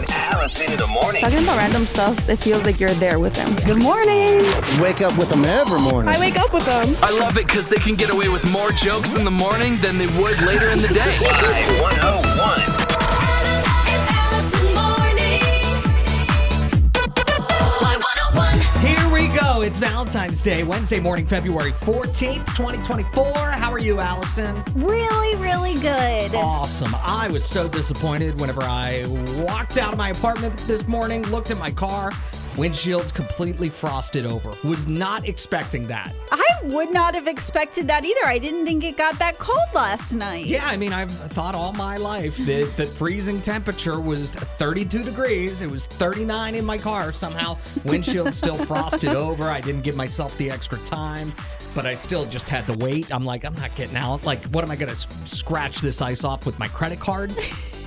and Allison in the morning. Talking about random stuff, it feels like you're there with them. Good morning. Wake up with them every morning. I wake up with them. I love it because they can get away with more jokes in the morning than they would later in the day. Live 101. It's Valentine's Day, Wednesday morning, February 14th, 2024. How are you, Allison? Really, really good. Awesome. I was so disappointed whenever I walked out of my apartment this morning, looked at my car, windshield's completely frosted over. Was not expecting that. I would not have expected that either. I didn't think it got that cold last night. Yeah, I mean, I've thought all my life that the freezing temperature was 32 degrees. It was 39 in my car. Somehow, windshield still frosted over. I didn't give myself the extra time, but I still just had to wait. I'm like, I'm not getting out. Like, what am I going to scratch this ice off with my credit card?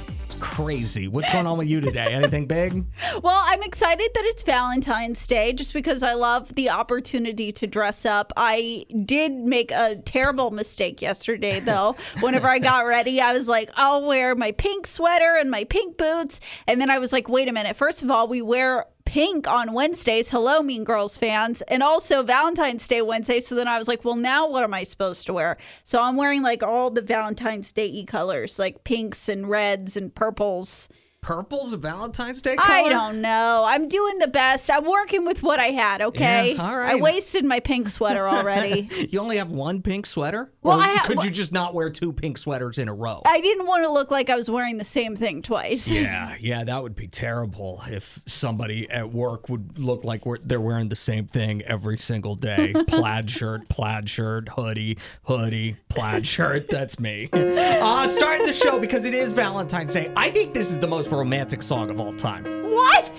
Crazy. What's going on with you today? Anything big? Well, I'm excited that it's Valentine's Day just because I love the opportunity to dress up. I did make a terrible mistake yesterday, though. Whenever I got ready, I was like, I'll wear my pink sweater and my pink boots. And then I was like, wait a minute. First of all, we wear pink on Wednesdays. Hello, Mean Girls fans. And also Valentine's Day Wednesday. So then I was like, well, now what am I supposed to wear? So I'm wearing like all the Valentine's Day colors, like pinks and reds and purples. Purple's a Valentine's Day color? I don't know. I'm doing the best. I'm working with what I had, okay? Yeah, all I wasted my pink sweater already. You only have one pink sweater? Well, or I ha- could you just not wear two pink sweaters in a row? I didn't want to look like I was wearing the same thing twice. Yeah, yeah, that would be terrible if somebody at work would look like we're, they're wearing the same thing every single day. plaid shirt, plaid shirt, hoodie, hoodie, plaid shirt. That's me. Uh, starting the show because it is Valentine's Day. I think this is the most romantic song of all time.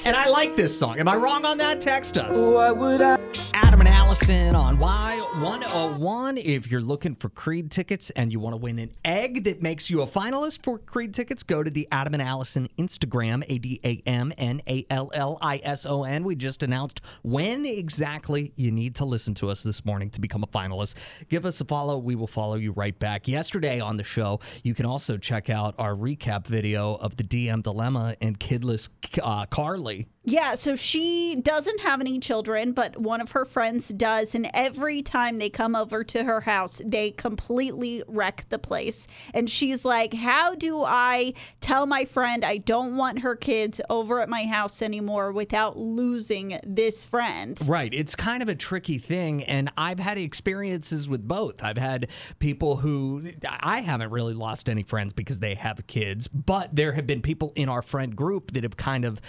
And I like this song. Am I wrong on that? Text us. What would I? Adam and Allison on Y101. If you're looking for Creed tickets and you want to win an egg that makes you a finalist for Creed tickets, go to the Adam and Allison Instagram, A D A M N A L L I S O N. We just announced when exactly you need to listen to us this morning to become a finalist. Give us a follow. We will follow you right back. Yesterday on the show, you can also check out our recap video of the DM dilemma and kidless uh, Carly. Yeah, so she doesn't have any children, but one of her friends does. And every time they come over to her house, they completely wreck the place. And she's like, How do I tell my friend I don't want her kids over at my house anymore without losing this friend? Right. It's kind of a tricky thing. And I've had experiences with both. I've had people who I haven't really lost any friends because they have kids, but there have been people in our friend group that have kind of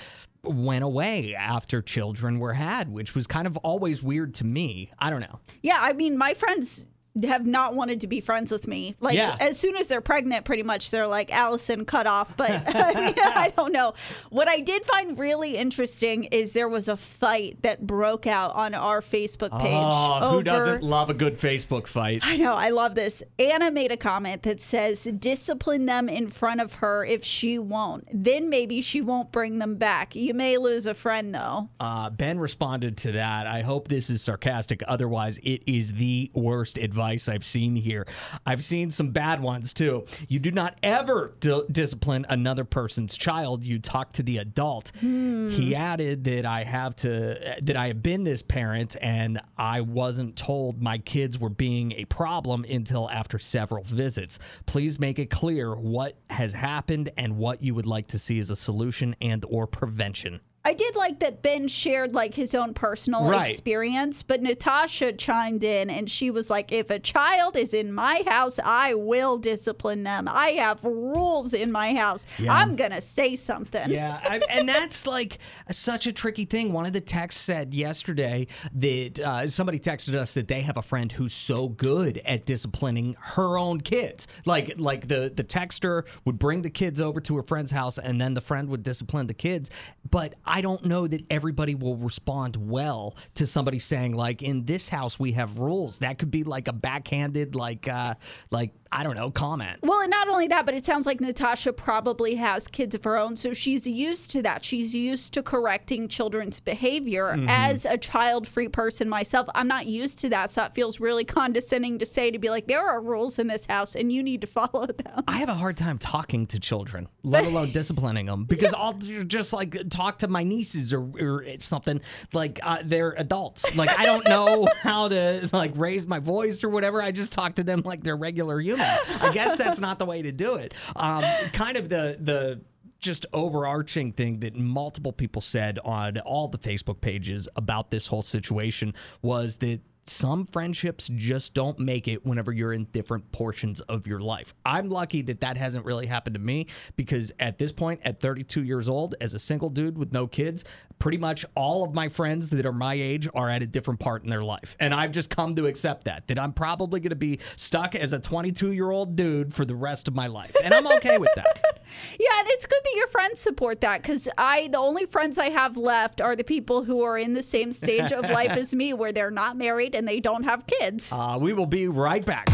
went away after children were had, which was kind of always weird to me. I don't know. Yeah, I mean, my friends have not wanted to be friends with me. Like Yeah. as soon as they're pregnant, pretty much they're like Allison cut off. But I mean, I don't know. What I did find really interesting is there was a fight that broke out on our Facebook page. Oh, who doesn't love a good Facebook fight? I know, I love this. Anna made a comment that says, discipline them in front of her if she won't. Then maybe she won't bring them back. You may lose a friend though. Uh, ben responded to that. I hope this is sarcastic. Otherwise, it is the worst advice I've seen here. I've seen some bad ones too. You do not ever di- discipline another person's child. You talk to the adult. Hmm. He added that I have to that I have been this parent and I wasn't told my kids were being a problem until after several visits. Please make it clear what has happened and what you would like to see as a solution and or prevention. I did like that Ben shared like his own personal Right. experience, but Natasha chimed in and she was like, if a child is in my house, I will discipline them. I have rules in my house. Yeah. I'm going to say something. Yeah, I, and that's like such a tricky thing. One of the texts said yesterday that uh, somebody texted us that they have a friend who's so good at disciplining her own kids. Like, like the the texter would bring the kids over to her friend's house, and then the friend would discipline the kids. But I don't know that everybody will respond well to somebody saying like, "In this house, we have rules." That could be like a backhanded, like, uh, like. I don't know, comment. Well, and not only that, but it sounds like Natasha probably has kids of her own, so she's used to that. She's used to correcting children's behavior. Mm-hmm. As a child-free person myself, I'm not used to that, so that feels really condescending to say to be like, there are rules in this house, and you need to follow them. I have a hard time talking to children, let alone disciplining them, because I'll just like talk to my nieces or, or something like uh, they're adults. Like I don't know how to like raise my voice or whatever. I just talk to them like they're regular humans. I guess that's not the way to do it. Um, kind of the the just overarching thing that multiple people said on all the Facebook pages about this whole situation was that some friendships just don't make it whenever you're in different portions of your life. I'm lucky that that hasn't really happened to me because at this point, at 32 years old, as a single dude with no kids, pretty much all of my friends that are my age are at a different part in their life. And I've just come to accept that, that I'm probably going to be stuck as a 22 year old dude for the rest of my life. And I'm okay with that. Yeah, and it's good that your friends support that because I, the only friends I have left are the people who are in the same stage of life as me, where they're not married and they don't have kids. Uh, we will be right back.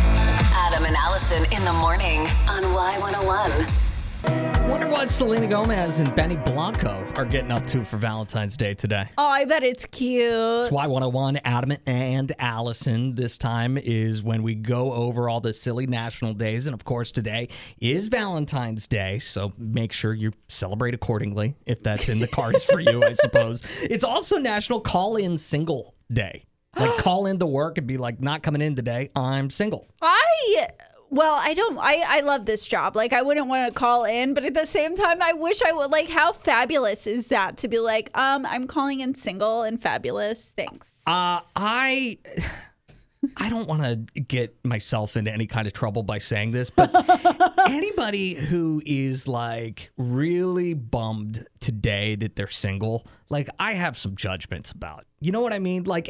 Adam and Allison in the morning on Y101. Wonder what Selena Gomez and Benny Blanco are getting up to for Valentine's Day today. oh, I bet it's cute. It's Y101, Adam and Allison. This time is when we go over all the silly national days. And of course, today is Valentine's Day. So make sure you celebrate accordingly if that's in the cards for you, I suppose. It's also National Call In Single Day. Like, call in to work and be like, not coming in today. I'm single. I well, I don't I I love this job. Like I wouldn't want to call in, but at the same time I wish I would like how fabulous is that to be like, um I'm calling in single and fabulous. Thanks. Uh, I. I don't want to get myself into any kind of trouble by saying this, but anybody who is like really bummed today that they're single, like I have some judgments about. You know what I mean? Like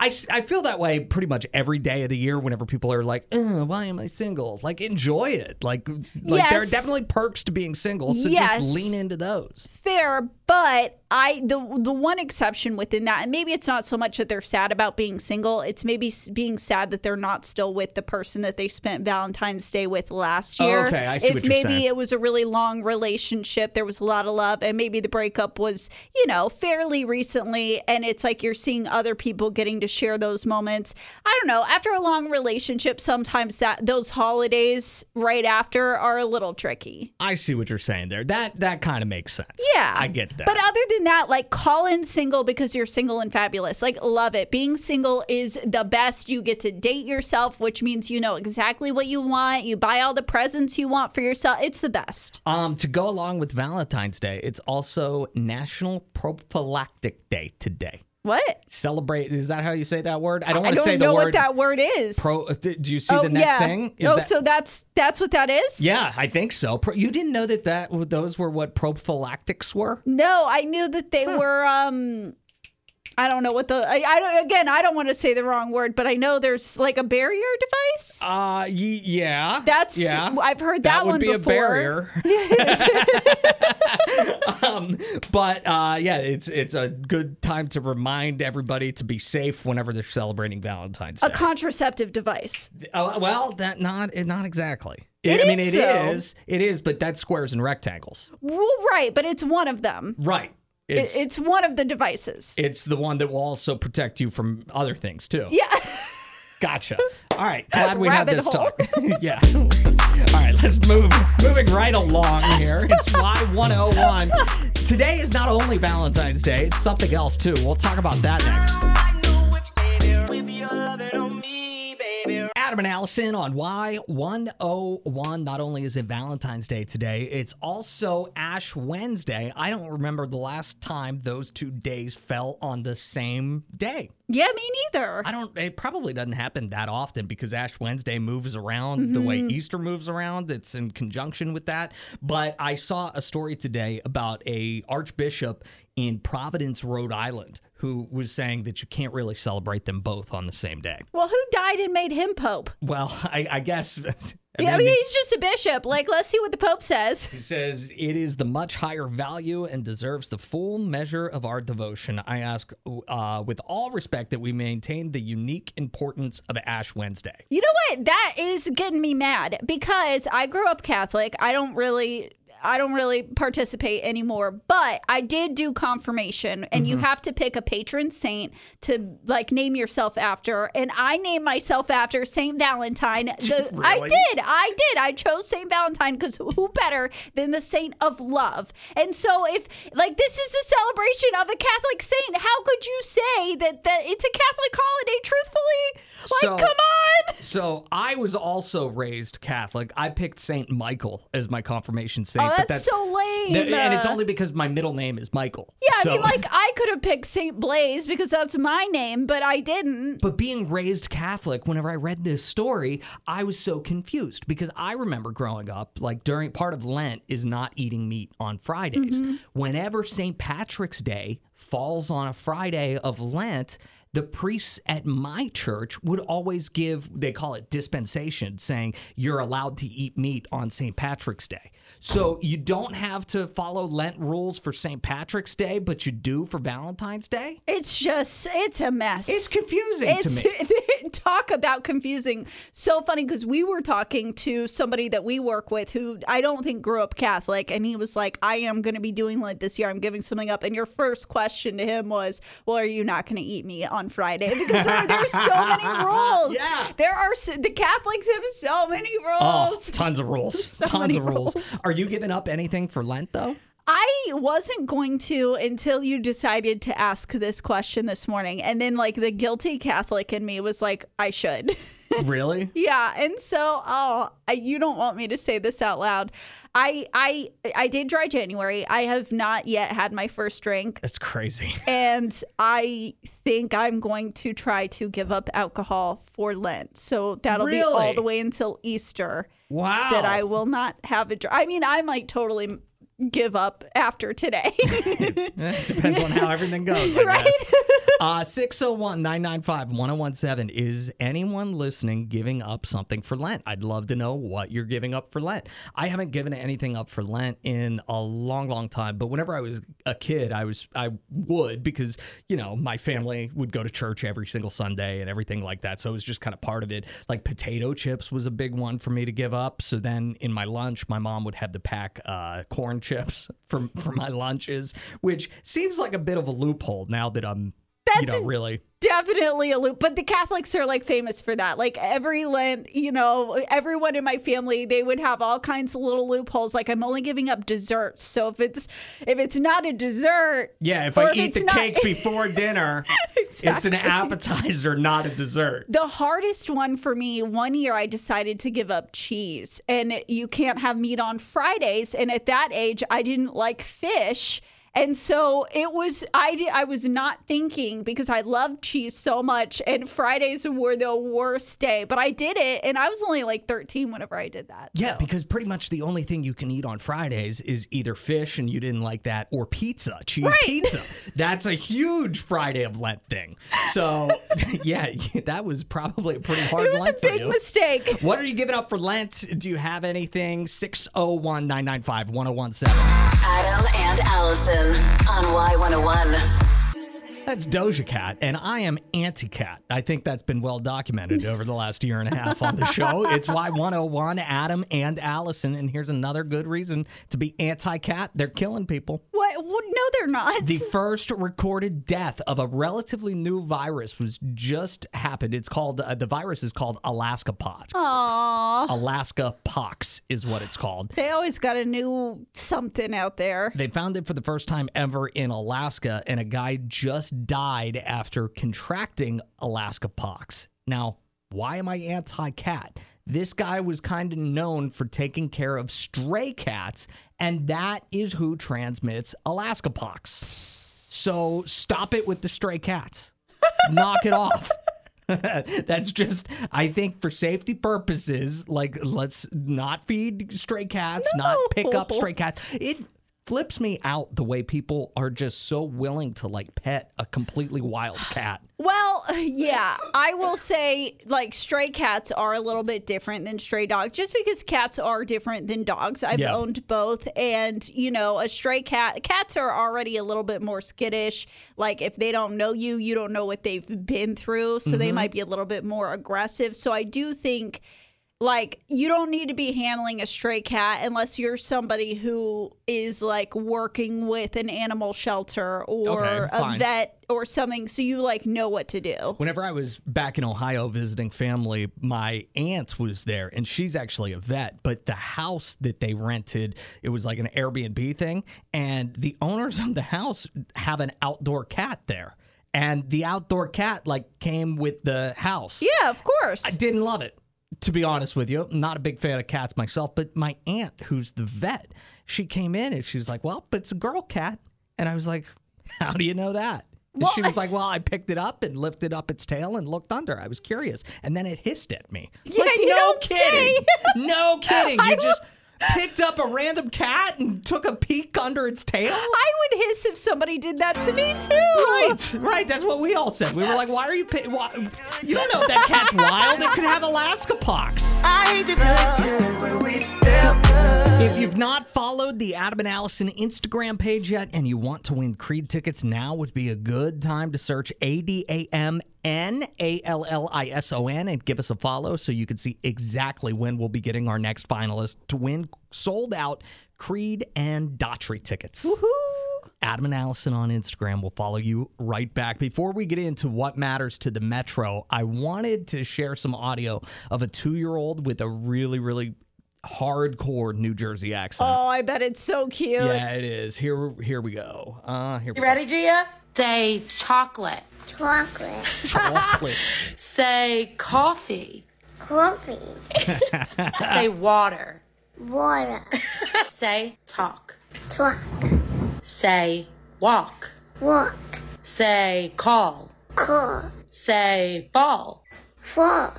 I, I feel that way pretty much every day of the year whenever people are like, "Uh, why am I single?" Like enjoy it. Like like there are definitely perks to being single, so Yes. just lean into those. Fair, but I the the one exception within that, and maybe it's not so much that they're sad about being single. It's maybe being sad that they're not still with the person that they spent Valentine's Day with last year. Okay, I see if what you're maybe saying. it was a really long relationship, there was a lot of love, and maybe the breakup was you know fairly recently, and it's like you're seeing other people getting to share those moments. I don't know. After a long relationship, sometimes that those holidays right after are a little tricky. I see what you're saying there. That that kind of makes sense. Yeah. I get that. But other than that, like call in single because you're single and fabulous. Like love it. Being single is the best. You get to date yourself, which means you know exactly what you want. You buy all the presents you want for yourself. It's the best. Um, to go along with Valentine's Day, it's also National Prophylactic Day today. What? Celebrate. Is that how you say that word? I don't want to say the word. I don't know what that word is. pro. uh, Do you see oh, the next yeah. thing? Is oh, that- so that's that's what that is? yeah, I think so. Pro, you didn't know that that those were what prophylactics were. No, I knew that they were um I don't know what the I, I don't again, I don't want to say the wrong word, but I know there's like a barrier device. Uh, y- yeah. That's yeah. I've heard that, would one be before. a barrier. um, but uh, yeah, it's it's a good time to remind everybody to be safe whenever they're celebrating Valentine's Day. A contraceptive device. Uh, well, that not not exactly. It I mean, is it so. is. It is, but that's squares and rectangles. Well, right, but it's one of them. Right. It- It's It's one of the devices. it's the one that will also protect you from other things too. Yeah. Gotcha. All right. Glad we had this hole. talk. yeah. All right. Let's move. Moving right along here. It's Y101. Today is not only Valentine's Day, it's something else too. We'll talk about that next. Adam and Allison on Y101. Not only is it Valentine's Day today, it's also Ash Wednesday. I don't remember the last time those two days fell on the same day. yeah, me neither. I don't. It probably doesn't happen that often because Ash Wednesday moves around the way Mm-hmm. Easter moves around. It's in conjunction with that. But I saw a story today about a archbishop in Providence, Rhode Island, who was saying that you can't really celebrate them both on the same day. Well, who died and made him pope? Well, I, I guess Yeah, I mean, he's just a bishop. Like, let's see what the Pope says. He says it is the much higher value and deserves the full measure of our devotion. I ask, uh, with all respect, that we maintain the unique importance of Ash Wednesday. You know what? That is getting me mad because I grew up Catholic. I don't really. I don't really participate anymore, but I did do confirmation, and you mm-hmm. have to pick a patron saint to like name yourself after. And I named myself after Saint Valentine. The, I did, I did. I chose Saint Valentine because who better than the saint of love? And so, if like this is a celebration of a Catholic saint, how could you say that that it's a Catholic holiday? Truthfully, like, So- come on. So I was also raised Catholic. I picked Saint Michael as my confirmation saint. Oh, Oh, but that's that- so lame. that- and it's only because my middle name is Michael. yeah, I So- mean, like I could have picked Saint Blaise because that's my name, but I didn't. But being raised Catholic, whenever I read this story, I was so confused because I remember growing up, like during part of Lent is not eating meat on Fridays. Mm-hmm. Whenever St. Patrick's Day falls on a Friday of Lent, the priests at my church would always give, they call it dispensation, saying you're allowed to eat meat on St. Patrick's Day. So you don't have to follow Lent rules for St. Patrick's Day, but you do for Valentine's Day? It's just, it's a mess. It's confusing It's to me. talk about confusing. So funny because we were talking to somebody that we work with who I don't think grew up Catholic, and he was like, "I am going to be doing like this year. I'm giving something up." And your first question to him was, "Well, are you not going to eat meat on Friday?" Because there, there's so many rules. Yeah. there are the Catholics have so many oh, rules. Oh, tons of rules. So tons of rules. rules. Are you giving up anything for Lent though? I wasn't going to until you decided to ask this question this morning. And then, like, the guilty Catholic in me was like, I should. Really? yeah. And so, oh, I, you don't want me to say this out loud. I, I, I did dry January. I have not yet had my first drink. That's crazy. And I think I'm going to try to give up alcohol for Lent. So that'll be all the way until Easter Wow. that I will not have a drink. I mean, I might totally give up after today. It depends on how everything goes, I Right? guess. Uh, 601 995 1017. Is anyone listening giving up something for Lent? I'd love to know what you're giving up for Lent. I haven't given anything up for Lent in a long, long time, but whenever I was a kid, I was I would because, you know, my family would go to church every single Sunday and everything like that. So it was just kind of part of it. Like potato chips was a big one for me to give up. So then in my lunch, my mom would have to pack uh, corn chips for, for my lunches, which seems like a bit of a loophole now that I'm, you That's know, really. Definitely a loop. But the Catholics are like famous for that. Like every Lent, you know, everyone in my family, they would have all kinds of little loopholes. Like I'm only giving up desserts. So if it's if it's not a dessert, Yeah, if I eat the not- cake before dinner, it's an appetizer, not a dessert. The hardest one for me, one year I decided to give up cheese and you can't have meat on Fridays. And at that age, I didn't like fish. And so it was, I, I was not thinking because I love cheese so much. And Fridays were the worst day, but I did it. And I was only like 13 whenever I did that. Yeah, because pretty much the only thing you can eat on Fridays is either fish, and you didn't like that, or pizza, cheese pizza. That's a huge Friday of Lent thing. So, yeah, that was probably a pretty hard It was Lent a big mistake. What are you giving up for Lent? Do you have anything? 601 995 1017. Adam and Allison on Y101. That's Doja Cat, and I am anti cat. I think that's been well documented over the last year and a half on the show. It's Y101, Adam and Allison, and here's another good reason to be anti cat. They're killing people. What? what? No, they're not. The first recorded death of a relatively new virus was just happened. It's called uh, the virus is called Alaska pox. Aww. Alaska pox is what it's called. They always got a new something out there. They found it for the first time ever in Alaska, and a guy just died after contracting Alaska pox. Now, why am I anti cat? This guy was kind of known for taking care of stray cats, and that is who transmits Alaska pox. So stop it with the stray cats. Knock it off. That's just, I think, for safety purposes, like let's not feed stray cats, not pick up stray cats. It flips me out the way people are just so willing to like pet a completely wild cat. Well, yeah, I will say like stray cats are a little bit different than stray dogs just because cats are different than dogs. I've Yeah. owned both and you know, a stray cat cats are already a little bit more skittish. Like if they don't know you, you don't know what they've been through, so they mm-hmm. might be a little bit more aggressive. So I do think like you don't need to be handling a stray cat unless you're somebody who is like working with an animal shelter or Okay, a fine. vet or something so you like know what to do. Whenever I was back in Ohio visiting family, my aunt was there and she's actually a vet, but the house that they rented, it was like an Airbnb thing. And the owners of the house have an outdoor cat there. And the outdoor cat like came with the house. Yeah, of course. I didn't love it, to be honest with you. I'm not a big fan of cats myself, but my aunt, who's the vet, she came in and she was like, Well, but it's a girl cat. And I was like, How do you know that? And she was like, Well, I picked it up and lifted up its tail and looked under. I was curious. And then it hissed at me. Yeah, like, no kidding. no kidding. You just picked up a random cat and took a peek under its tail? I would hiss if somebody did that to me too. Right, right. That's what we all said. We were like, "Why are you? Pay- why? You don't know if that cat's wild. It could have Alaska pox." I hate to be good, but we still good. If you've not followed the Adam and Allison Instagram page yet, and you want to win Creed tickets, now would be a good time to search A D A M N A L L I S O N and give us a follow so you can see exactly when we'll be getting our next finalist to win sold out Creed and Daughtry tickets. Woohoo! Adam and Allison on Instagram will follow you right back. Before we get into what matters to the Metro, I wanted to share some audio of a two year old with a really, really hardcore New Jersey accent. Oh, I bet it's so cute. Yeah, it is. Here, here we go. Uh, here we You ready, Gia? Say chocolate. Chocolate. go. Say coffee. Coffee. Say water. Water. Say talk. Talk. Say walk. Walk. Say call. Call. Say fall. Fall.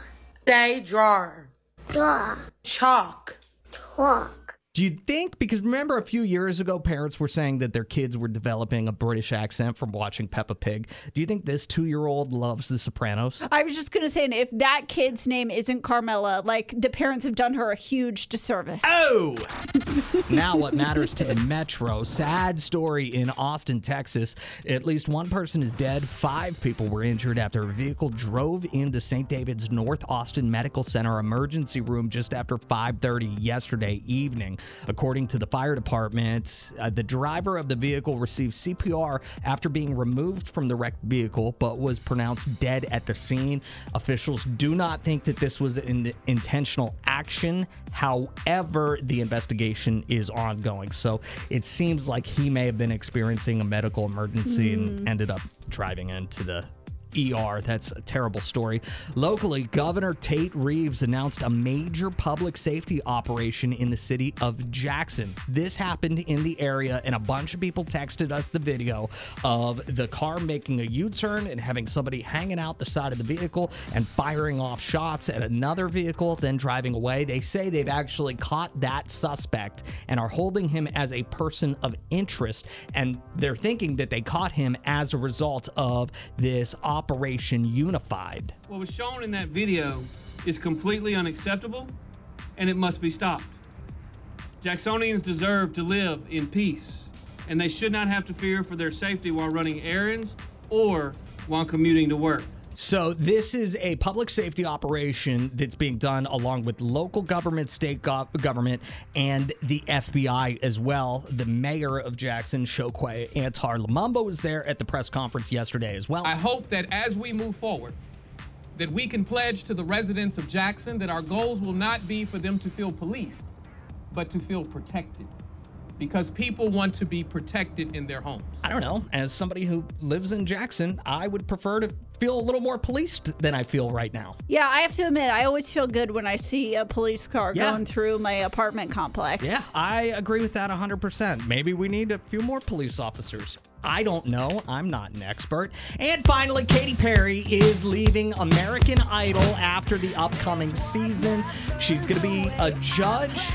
Say drawer. Draw. Chalk. Talk. Do you think, because remember a few years ago, parents were saying that their kids were developing a British accent from watching Peppa Pig? Do you think this two year old loves The Sopranos? I was just gonna say, and if that kid's name isn't Carmela, like the parents have done her a huge disservice. Oh! now, what matters to the Metro? Sad story in Austin, Texas. At least one person is dead. Five people were injured after a vehicle drove into St. David's North Austin Medical Center emergency room just after 5:30 yesterday evening. According to the fire department, uh, the driver of the vehicle received CPR after being removed from the wrecked vehicle, but was pronounced dead at the scene. Officials do not think that this was an intentional action. However, the investigation is ongoing. So it seems like he may have been experiencing a medical emergency and ended up driving into the ER. That's a terrible story. Locally, Governor Tate Reeves announced a major public safety operation in the city of Jackson. This happened in the area, and a bunch of people texted us the video of the car making a U turn and having somebody hanging out the side of the vehicle and firing off shots at another vehicle, then driving away. They say they've actually caught that suspect and are holding him as a person of interest. And they're thinking that they caught him as a result of this Operation Unified. What was shown in that video is completely unacceptable and it must be stopped. Jacksonians deserve to live in peace and they should not have to fear for their safety while running errands or while commuting to work. So, this is a public safety operation that's being done along with local government, state gov- government, and the FBI as well. The mayor of Jackson, Chokwe Antar Lumumba, was there at the press conference yesterday as well. I hope that as we move forward, that we can pledge to the residents of Jackson that our goals will not be for them to feel policed, but to feel protected. Because people want to be protected in their homes. I don't know. As somebody who lives in Jackson, I would prefer to feel a little more policed than I feel right now. Yeah, I have to admit, I always feel good when I see a police car Yeah. going through my apartment complex. Yeah, I agree with that 100%. Maybe we need a few more police officers. I don't know. I'm not an expert. And finally, Katy Perry is leaving American Idol after the upcoming season. She's going to be a judge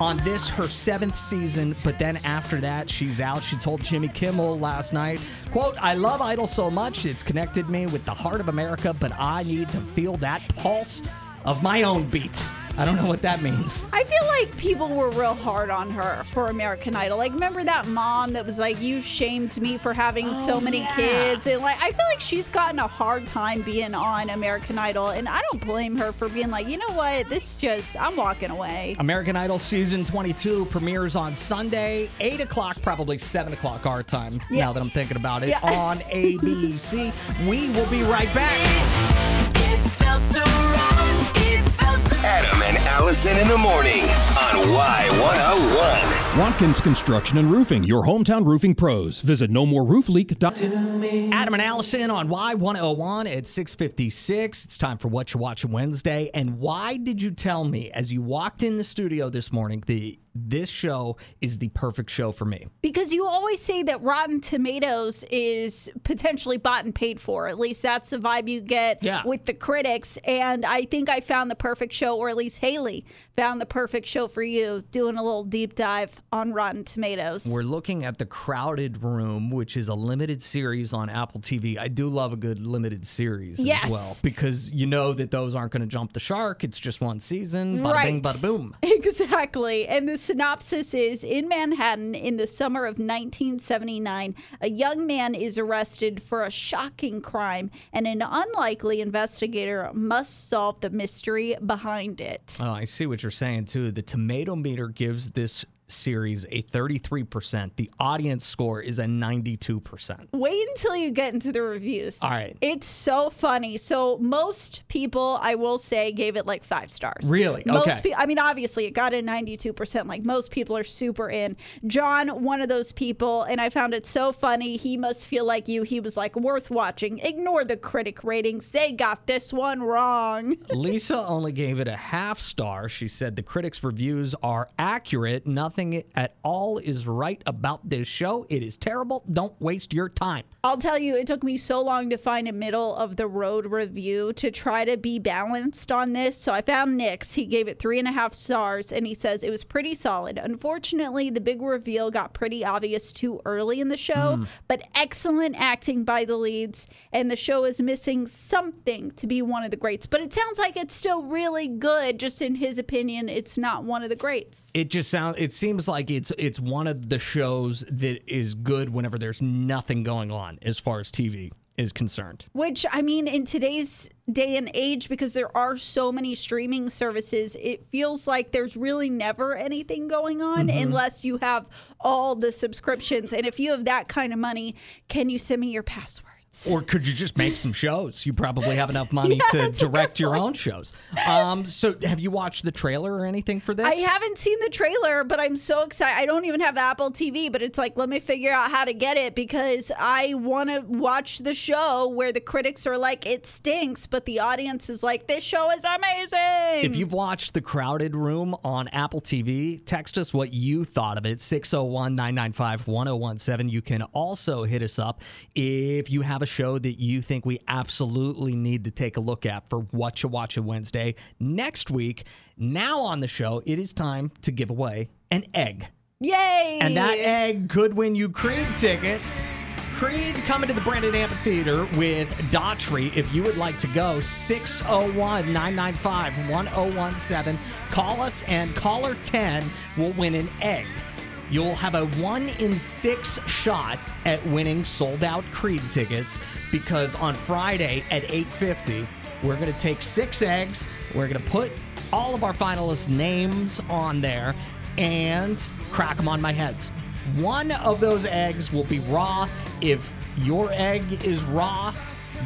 on this her seventh season, but then after that, she's out. She told Jimmy Kimmel last night, quote, I love Idol so much, it's connected me with the heart of America, but I need to feel that pulse of my own beat. I don't know what that means. I feel like people were real hard on her for American Idol. Like, remember that mom that was like, "You shamed me for having so oh, many kids," and like, I feel like she's gotten a hard time being on American Idol, and I don't blame her for being like, you know what, this just, I'm walking away. American Idol season 22 premieres on Sunday, 8 o'clock, probably 7 o'clock our time, Yeah. now that I'm thinking about it, Yeah. on ABC. We will be right back. Adam and Allison in the morning on Y101. Watkins Construction and Roofing, your hometown roofing pros. Visit nomoreroofleak.com. Adam and Allison on Y101 at 656. It's time for What you're Watching Wednesday. And why did you tell me as you walked in the studio this morning the this show is the perfect show for me? Because you always say that Rotten Tomatoes is potentially bought and paid for. At least that's the vibe you get Yeah. with the critics. And I think I found the perfect show, or at least Haley found the perfect show for you, doing a little deep dive on Rotten Tomatoes. We're looking at The Crowded Room, which is a limited series on Apple TV. I do love a good limited series Yes. as well because you know that those aren't going to jump the shark. It's just one season. Bada bing, Right. bada boom. Exactly. And the synopsis is in Manhattan in the summer of 1979, a young man is arrested for a shocking crime, and an unlikely investigator must solve the mystery behind it. Oh, I see what you're saying too. The tomato meter gives this series a 33%. The audience score is a 92%. Wait until you get into the reviews. All right. It's so funny. So most people, I will say, gave it like five stars. Really? Most Okay. pe- I mean, obviously, it got a 92%. Like most people are super in. John, one of those people, and I found it so funny. He must feel like you. He was like, worth watching. Ignore the critic ratings. They got this one wrong. Lisa only gave it a half star. She said the critics' reviews are accurate. Nothing at all is right about this show. It is terrible. Don't waste your time. I'll tell you, it took me so long to find a middle of the road review to try to be balanced on this. So I found Nick's. He gave it three and a half stars and he says it was pretty solid. Unfortunately, the big reveal got pretty obvious too early in the show, hmm. but excellent acting by the leads. And the show is missing something to be one of the greats. But it sounds like it's still really good. Just in his opinion, it's not one of the greats. It just sounds. It seems like it's it's one of the shows that is good whenever there's nothing going on as far as TV is concerned. Which, I mean, in today's day and age, because there are so many streaming services, it feels like there's really never anything going on Mm-hmm. unless you have all the subscriptions. And if you have that kind of money, can you send me your passwords? Or could you just make some shows? You probably have enough money Yeah, to that's a good direct your own shows. Um, so, have you watched the trailer or anything for this? I haven't seen the trailer, but I'm so excited. I don't even have Apple TV, but it's like, let me figure out how to get it because I want to watch the show where the critics are like, it stinks, but the audience is like, this show is amazing. If you've watched The Crowded Room on Apple TV, text us what you thought of it 601 995 1017. You can also hit us up if you have a show that you think we absolutely need to take a look at for What You Watching Wednesday. Next week, now on the show, it is time to give away an egg. Yay! And that egg could win you Creed tickets. Creed coming to the Brandon Amphitheater with Daughtry. If you would like to go, 601 995 1017. Call us, and caller 10 will win an egg. You'll have a one in six shot at winning sold out Creed tickets because on Friday at 8:50, we're going to take six eggs. We're going to put all of our finalists' names on there and crack them on my heads. One of those eggs will be raw. If your egg is raw,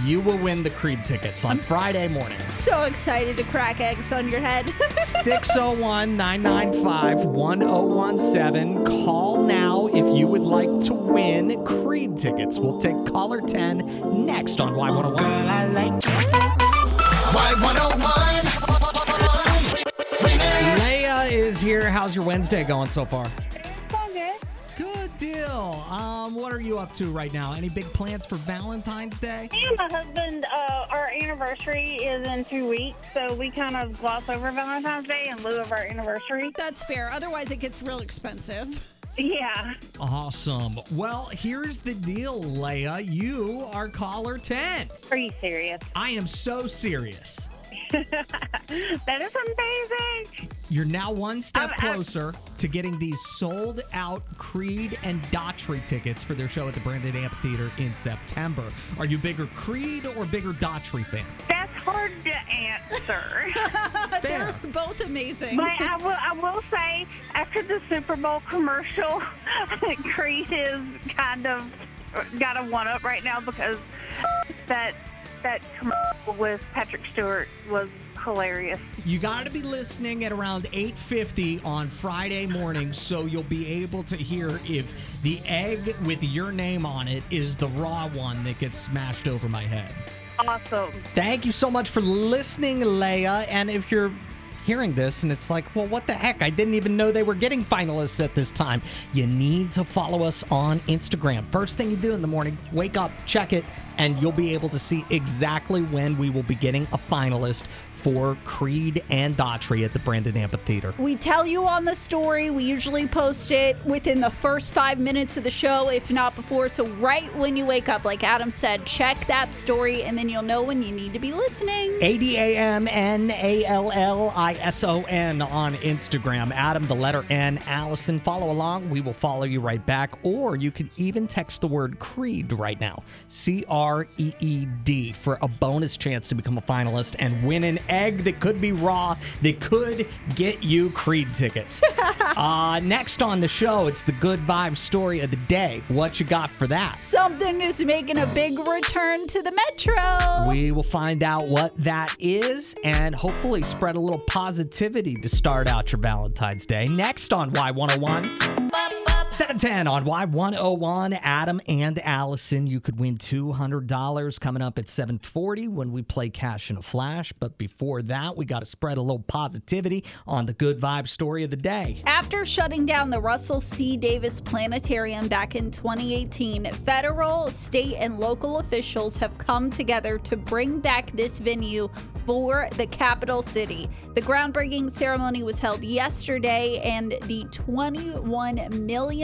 you will win the Creed tickets on Friday morning. so excited to crack eggs on your head. 601 995 1017. Call now if you would like to win Creed tickets. We'll take caller 10 next on Y101. Girl, I like Y101. Leia is here. How's your Wednesday going so far? Good. Good deal. Um, what are you up to right now? Any big plans for Valentine's Day? Me and my husband, uh, our anniversary is in two weeks, so we kind of gloss over Valentine's Day in lieu of our anniversary. That's fair. Otherwise, it gets real expensive. Yeah. Awesome. Well, here's the deal, Leia. You are caller 10. Are you serious? I am so serious. that is amazing. You're now one step closer to getting these sold out Creed and Daughtry tickets for their show at the Brandon Amphitheater in September. Are you bigger Creed or bigger Daughtry fan? That's hard to answer. They're both amazing. But I will, I will say, after the Super Bowl commercial, Creed is kind of got a one up right now because that that commercial with Patrick Stewart was hilarious. You got to be listening at around 8:50 on Friday morning so you'll be able to hear if the egg with your name on it is the raw one that gets smashed over my head. Awesome. Thank you so much for listening, Leia. And if you're hearing this and it's like, well, what the heck? I didn't even know they were getting finalists at this time. You need to follow us on Instagram. First thing you do in the morning, wake up, check it, and you'll be able to see exactly when we will be getting a finalist for Creed and Daughtry at the Brandon Amphitheater. We tell you on the story. We usually post it within the first five minutes of the show, if not before. So, right when you wake up, like Adam said, check that story, and then you'll know when you need to be listening. A D A M N A L L I S O N on Instagram. Adam, the letter N. Allison, follow along. We will follow you right back. Or you can even text the word Creed right now C R E E D for a bonus chance to become a finalist and win an egg that could be raw that could get you Creed tickets. uh, next on the show, it's the good vibe story of the day. What you got for that? Something is making a big return to the Metro. We will find out what that is and hopefully spread a little positivity to start out your Valentine's Day. Next on Y101. 710 on Y101, Adam and Allison. You could win $200 coming up at 740 when we play Cash in a Flash. But before that, we got to spread a little positivity on the good vibe story of the day. After shutting down the Russell C. Davis Planetarium back in 2018, federal, state, and local officials have come together to bring back this venue for the capital city. The groundbreaking ceremony was held yesterday, and the $21 million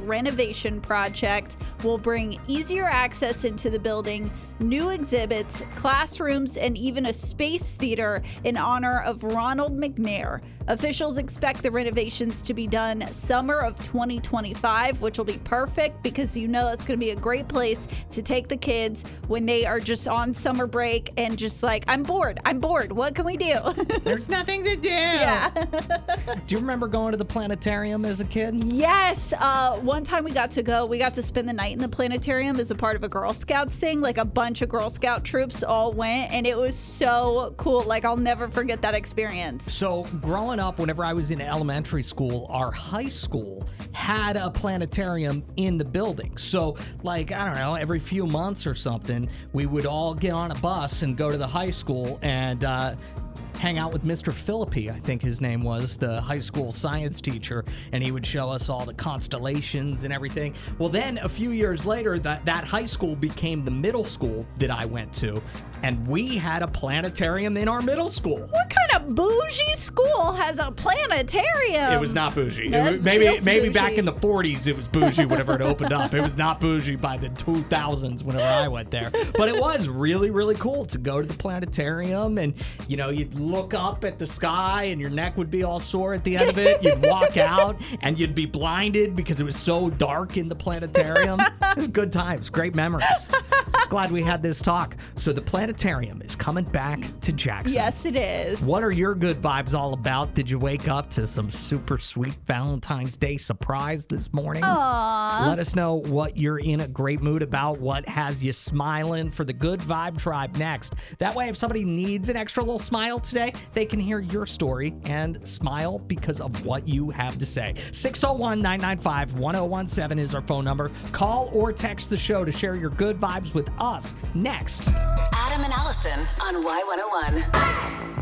renovation project will bring easier access into the building, new exhibits, classrooms, and even a space theater in honor of Ronald McNair. Officials expect the renovations to be done summer of 2025, which will be perfect because you know it's going to be a great place to take the kids when they are just on summer break and just like, I'm bored. I'm bored. What can we do? There's nothing to do. Yeah. Do you remember going to the planetarium as a kid? Yes. Uh, one time we got to go, we got to spend the night in the planetarium as a part of a Girl Scouts thing. Like a bunch of Girl Scout troops all went, and it was so cool. Like, I'll never forget that experience. So, growing up, whenever I was in elementary school, our high school had a planetarium in the building. So, like, I don't know, every few months or something, we would all get on a bus and go to the high school and, uh, hang out with Mr. Philippi, I think his name was, the high school science teacher, and he would show us all the constellations and everything. Well, then a few years later, that, that high school became the middle school that I went to, and we had a planetarium in our middle school. What kind of bougie school has a planetarium? It was not bougie. It maybe maybe bougie. back in the 40s it was bougie whenever it opened up. It was not bougie by the 2000s whenever I went there. But it was really really cool to go to the planetarium and you know you'd look up at the sky and your neck would be all sore at the end of it. You'd walk out and you'd be blinded because it was so dark in the planetarium. It was good times, great memories. Glad we had this talk. So the planetarium is coming back to Jackson. Yes, it is. What are your good vibes all about? Did you wake up to some super sweet Valentine's Day surprise this morning? Aww. Let us know what you're in a great mood about, what has you smiling for the Good Vibe Tribe next. That way, if somebody needs an extra little smile today, they can hear your story and smile because of what you have to say. 601 995 1017 is our phone number. Call or text the show to share your good vibes with us next. Adam and Allison on Y101.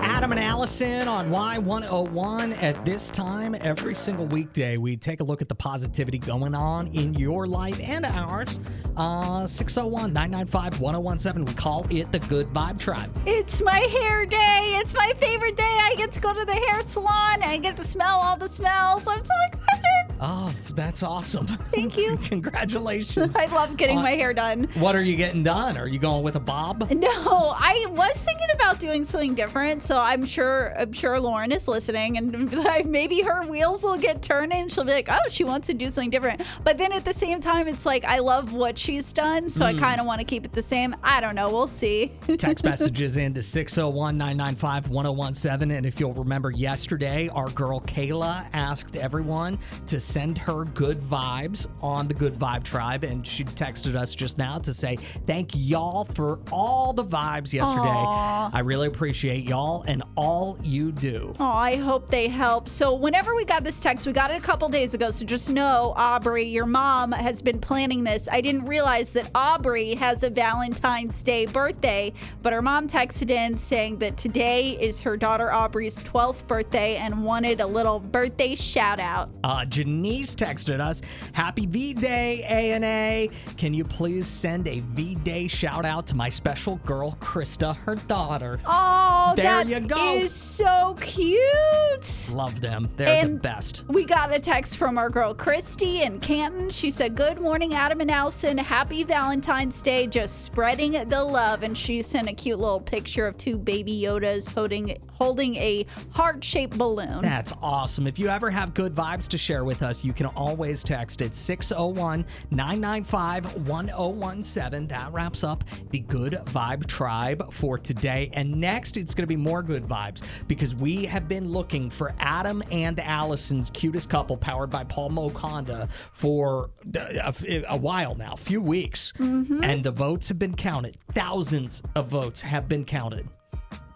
Adam and Allison on Y101. At this time, every single weekday, we take a look at the positivity going on in your life and ours. Uh, 601 995 1017. We call it the Good Vibe Tribe. It's my hair day. It's my favorite day. I get to go to the hair salon. I get to smell all the smells. I'm so excited. Oh, that's awesome. Thank you. Congratulations. I love getting Uh, my hair done. What are you getting done? Are you going with a bob? No, I was thinking about doing something different, so I'm sure I'm sure Lauren is listening, and maybe her wheels will get turning. and She'll be like, "Oh, she wants to do something different." But then at the same time, it's like I love what she's done, so I Mm. kind of want to keep it the same. I don't know. We'll see. Text messages into 601 995 1017. And if you'll remember yesterday, our girl Kayla asked everyone to send her good vibes on the Good Vibe Tribe. And she texted us just now to say, Thank y'all for all the vibes yesterday. Aw. I really appreciate y'all and all you do. Oh, I hope they help. So, whenever we got this text, we got it a couple days ago. So, just know, Aubrey, your mom has been planning this. I didn't realize that Aubrey has a Valentine's Day birthday, but her mom texted in saying that today is her daughter Aubrey's 12th birthday and wanted a little birthday shout out. Uh, Janice texted us, Happy V Day, A&A. Can you please send a V Day shout out to my special girl, Krista, her daughter? Oh, There that you go. is so cute. Love them. They're the best. We got a text from our girl Christy in Canton. She said, Good morning, Adam and Allison. Happy Valentine's Day. Just spreading the love. And she sent a cute little picture of two baby Yodas holding holding a heart shaped balloon. That's awesome. If you ever have good vibes to share with us, you can always text it 601 995 1017. That wraps up the Good Vibe Tribe for today. And next, it's going to be more good vibes because we have been looking for Adam and Allison's cutest couple powered by Paul Moak Honda for a, a while now, a few weeks. Mm-hmm. And the votes have been counted. Thousands of votes have been counted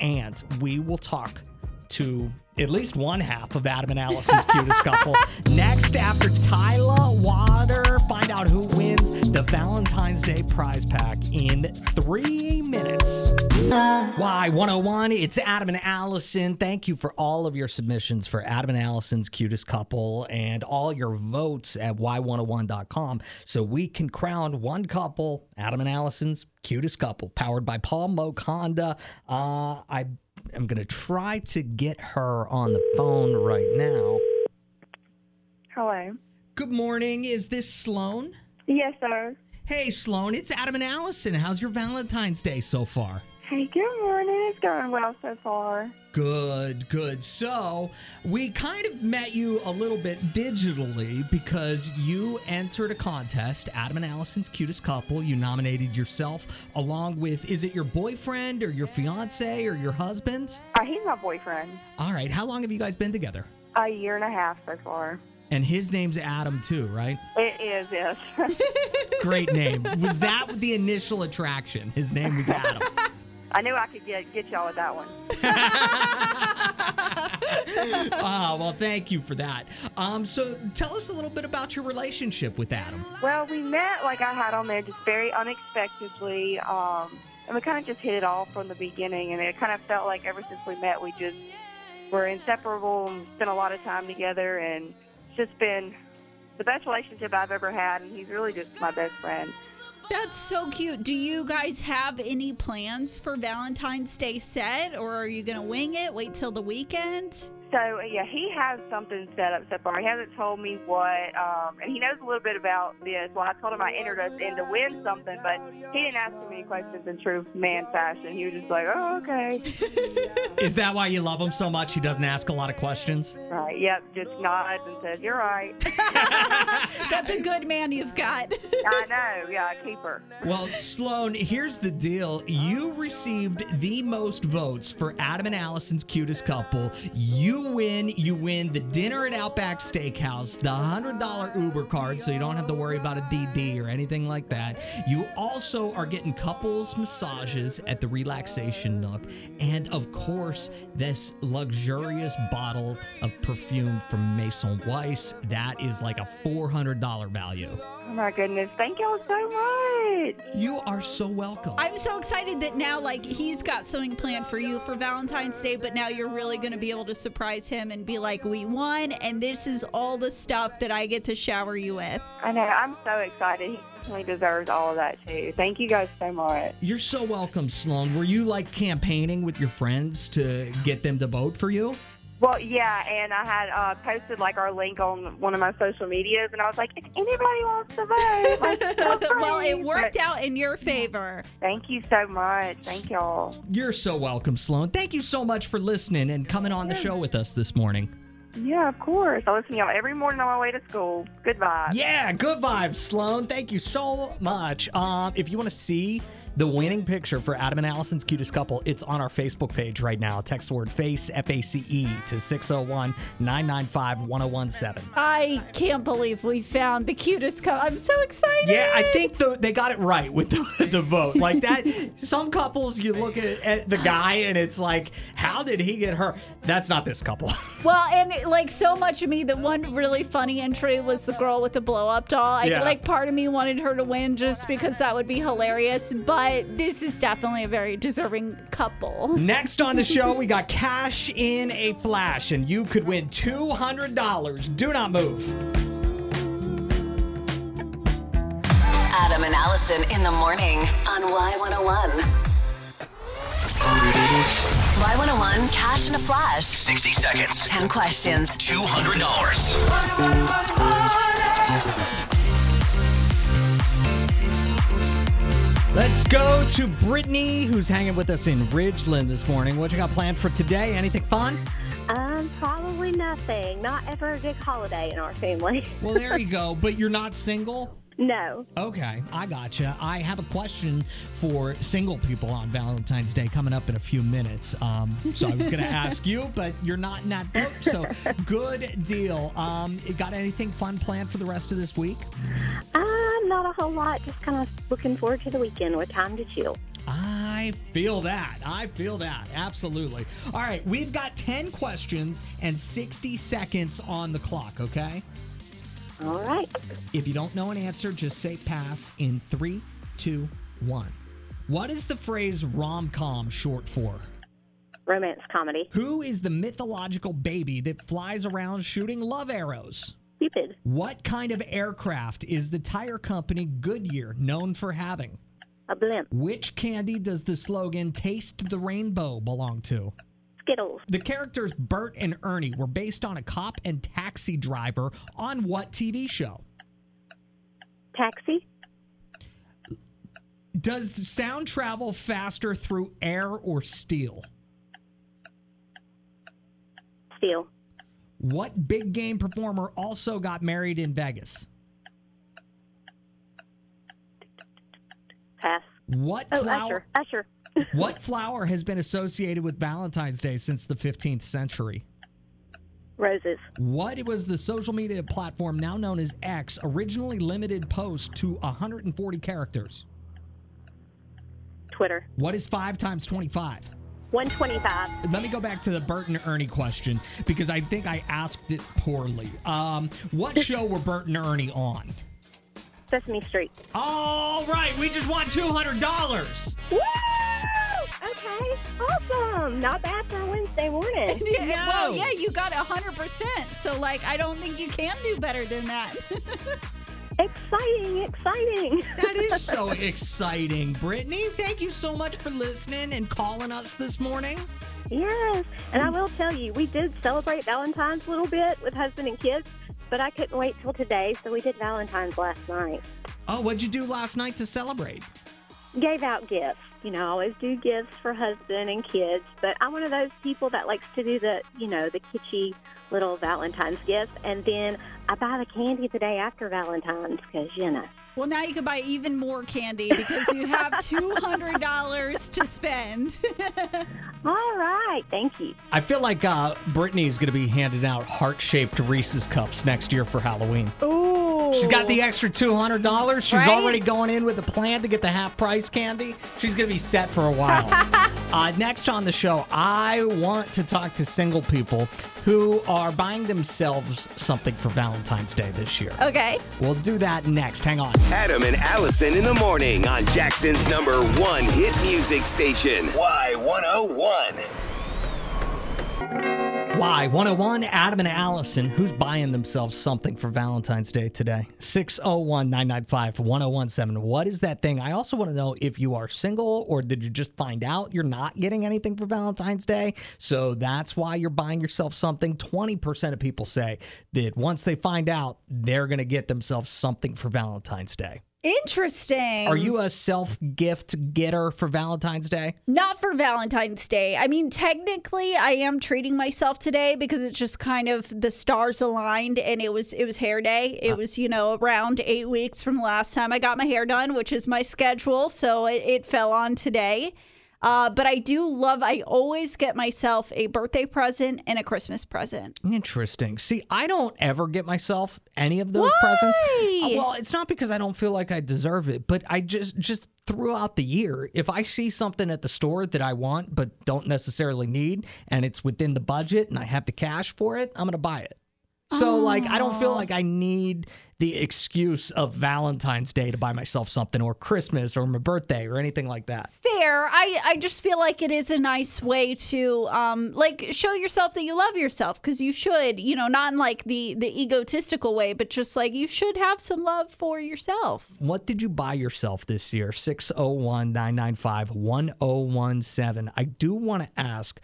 and we will talk to at least one half of Adam and Allison's cutest couple. Next, after Tyla Water, find out who wins the Valentine's Day prize pack in three minutes. Y101? It's Adam and Allison. Thank you for all of your submissions for Adam and Allison's cutest couple and all your votes at y101.com so we can crown one couple, Adam and Allison's cutest couple, powered by Paul Moak Honda. Uh, I am going to try to get her on the phone right now. Hello. Good morning. Is this Sloan? Yes, sir. Hey, Sloan. It's Adam and Allison. How's your Valentine's Day so far? Hey, good morning. It's going well so far. Good, good. So, we kind of met you a little bit digitally because you entered a contest, Adam and Allison's cutest couple. You nominated yourself along with, is it your boyfriend or your fiance or your husband? Uh, he's my boyfriend. All right. How long have you guys been together? A year and a half so far. And his name's Adam, too, right? It is, yes. Great name. Was that the initial attraction? His name was Adam. I knew I could get get y'all with that one. Ah, well, thank you for that. Um, so tell us a little bit about your relationship with Adam. Well, we met like I had on there just very unexpectedly, um, and we kind of just hit it off from the beginning. And it kind of felt like ever since we met, we just were inseparable and spent a lot of time together. And it's just been the best relationship I've ever had. And he's really just my best friend. That's so cute. Do you guys have any plans for Valentine's Day set, or are you going to wing it? Wait till the weekend? So yeah, he has something set up so far. He hasn't told me what, um, and he knows a little bit about this. Well, I told him I entered us in to win something, but he didn't ask me any questions in true man fashion. He was just like, "Oh, okay." Is that why you love him so much? He doesn't ask a lot of questions. right. Yep. Just nods and says, "You're right." That's a good man you've got. I know. Yeah, keeper. Well, Sloan, here's the deal. You received the most votes for Adam and Allison's cutest couple. You you win, you win the dinner at Outback Steakhouse, the $100 Uber card, so you don't have to worry about a DD or anything like that. You also are getting couples massages at the Relaxation Nook. And of course, this luxurious bottle of perfume from Maison Weiss. That is like a $400 value. Oh my goodness. Thank y'all so much. You are so welcome. I'm so excited that now, like, he's got something planned for you for Valentine's Day, but now you're really going to be able to surprise him and be like, we won, and this is all the stuff that I get to shower you with. I know. I'm so excited. He definitely deserves all of that too. Thank you guys so much. You're so welcome, Sloan. Were you like campaigning with your friends to get them to vote for you? Well, yeah, and I had uh, posted like our link on one of my social medias, and I was like, if anybody wants to vote, like, feel well, it worked But out in your favor. Thank you so much. Thank y'all. You're so welcome, Sloan. Thank you so much for listening and coming on the show with us this morning. Yeah, of course. I listen to y'all every morning on my way to school. Goodbye. Yeah, good vibes, Sloan. Thank you so much. Um, if you want to see the winning picture for Adam and Allison's cutest couple, it's on our Facebook page right now. Text the word FACE, F A C E, to 601 995 1017. I can't believe we found the cutest couple. I'm so excited. Yeah, I think the, they got it right with the, the vote. Like that, some couples, you look at, at the guy and it's like, how did he get her? That's not this couple. Well, and like so much of me, the one really funny entry was the girl with the blow up doll. I Yeah. like part of me wanted her to win just because that would be hilarious, but this is definitely a very deserving couple. Next on the show, we got cash in a flash, and you could win $200. Do not move. Adam and Allison in the morning on Y101. Y101 Cash in a Flash. 60 seconds. 10 questions. $200. Let's go to Brittany, who's hanging with us in Ridgeland this morning. What you got planned for today? Anything fun? Um, probably nothing. Not ever a big holiday in our family. Well, there you go. But you're not single? no. Okay, I gotcha. I have a question for single people on Valentine's Day coming up in a few minutes. Um, so I was going to ask you, but you're not in that boat. So good deal. Um, got anything fun planned for the rest of this week? Uh, not a whole lot. Just kind of looking forward to the weekend with time to chill. I feel that. I feel that. Absolutely. All right, we've got 10 questions and 60 seconds on the clock, okay? All right. If you don't know an answer, just say pass in three, two, one. What is the phrase rom com short for? Romance comedy. Who is the mythological baby that flies around shooting love arrows? What kind of aircraft is the tire company Goodyear known for having? A blimp. Which candy does the slogan Taste the Rainbow belong to? Skittles. The characters Bert and Ernie were based on a cop and taxi driver on what TV show? Taxi. Does the sound travel faster through air or steel? Steel. What big game performer also got married in Vegas? Pass. What Oh, flower? Usher. Usher. what flower has been associated with Valentine's Day since the 15th century? Roses. What was the social media platform now known as X originally limited posts to 140 characters? Twitter. What is 5 times 25? 125. Let me go back to the Bert and Ernie question because I think I asked it poorly. Um, what show were Bert and Ernie on? Sesame Street. All right, we just won $200. Woo! Okay. Awesome. Not bad for a Wednesday morning. Yeah, Well, yeah, you got 100%. So, like, I don't think you can do better than that. exciting, exciting. That is so exciting, Brittany. Thank you so much for listening and calling us this morning. Yes. And I will tell you, we did celebrate Valentine's a little bit with husband and kids, but I couldn't wait till today, so we did Valentine's last night. Oh, what'd you do last night to celebrate? Gave out gifts. You know, I always do gifts for husband and kids, but I'm one of those people that likes to do the, you know, the kitschy little Valentine's gifts, and then I buy the candy the day after Valentine's because, you know. Well, now you can buy even more candy because you have $200 to spend. All right. Thank you. I feel like uh, Brittany's going to be handing out heart shaped Reese's cups next year for Halloween. Ooh. She's got the extra $200. She's Right? already going in with a plan to get the half price candy. She's going to be set for a while. uh, next on the show, I want to talk to single people who are buying themselves something for Valentine's Day this year. Okay. We'll do that next. Hang on. Adam and Allison in the morning on Jackson's number one hit music station. Y101. Why? 101, Adam and Allison, who's buying themselves something for Valentine's Day today? 601 995 1017. What is that thing? I also want to know if you are single or did you just find out you're not getting anything for Valentine's Day? So that's why you're buying yourself something. 20% of people say that once they find out, they're going to get themselves something for Valentine's Day. Interesting. Are you a self gift getter for Valentine's Day? Not for Valentine's Day. I mean, technically, I am treating myself today because it's just kind of the stars aligned, and it was it was hair day. It uh. was you know around eight weeks from the last time I got my hair done, which is my schedule, so it, it fell on today. Uh, but I do love. I always get myself a birthday present and a Christmas present. Interesting. See, I don't ever get myself any of those presents. Uh, Well, it's not because I don't feel like I deserve it, but I just just throughout the year, if I see something at the store that I want but don't necessarily need and it's within the budget and I have the cash for it, I'm going to buy it. So like I don't feel like I need the excuse of Valentine's Day to buy myself something or Christmas or my birthday or anything like that. Fair. I, I just feel like it is a nice way to um like show yourself that you love yourself because you should, you know, not in like the the egotistical way, but just like you should have some love for yourself. What did you buy yourself this year? 601 995 1017. I do want to ask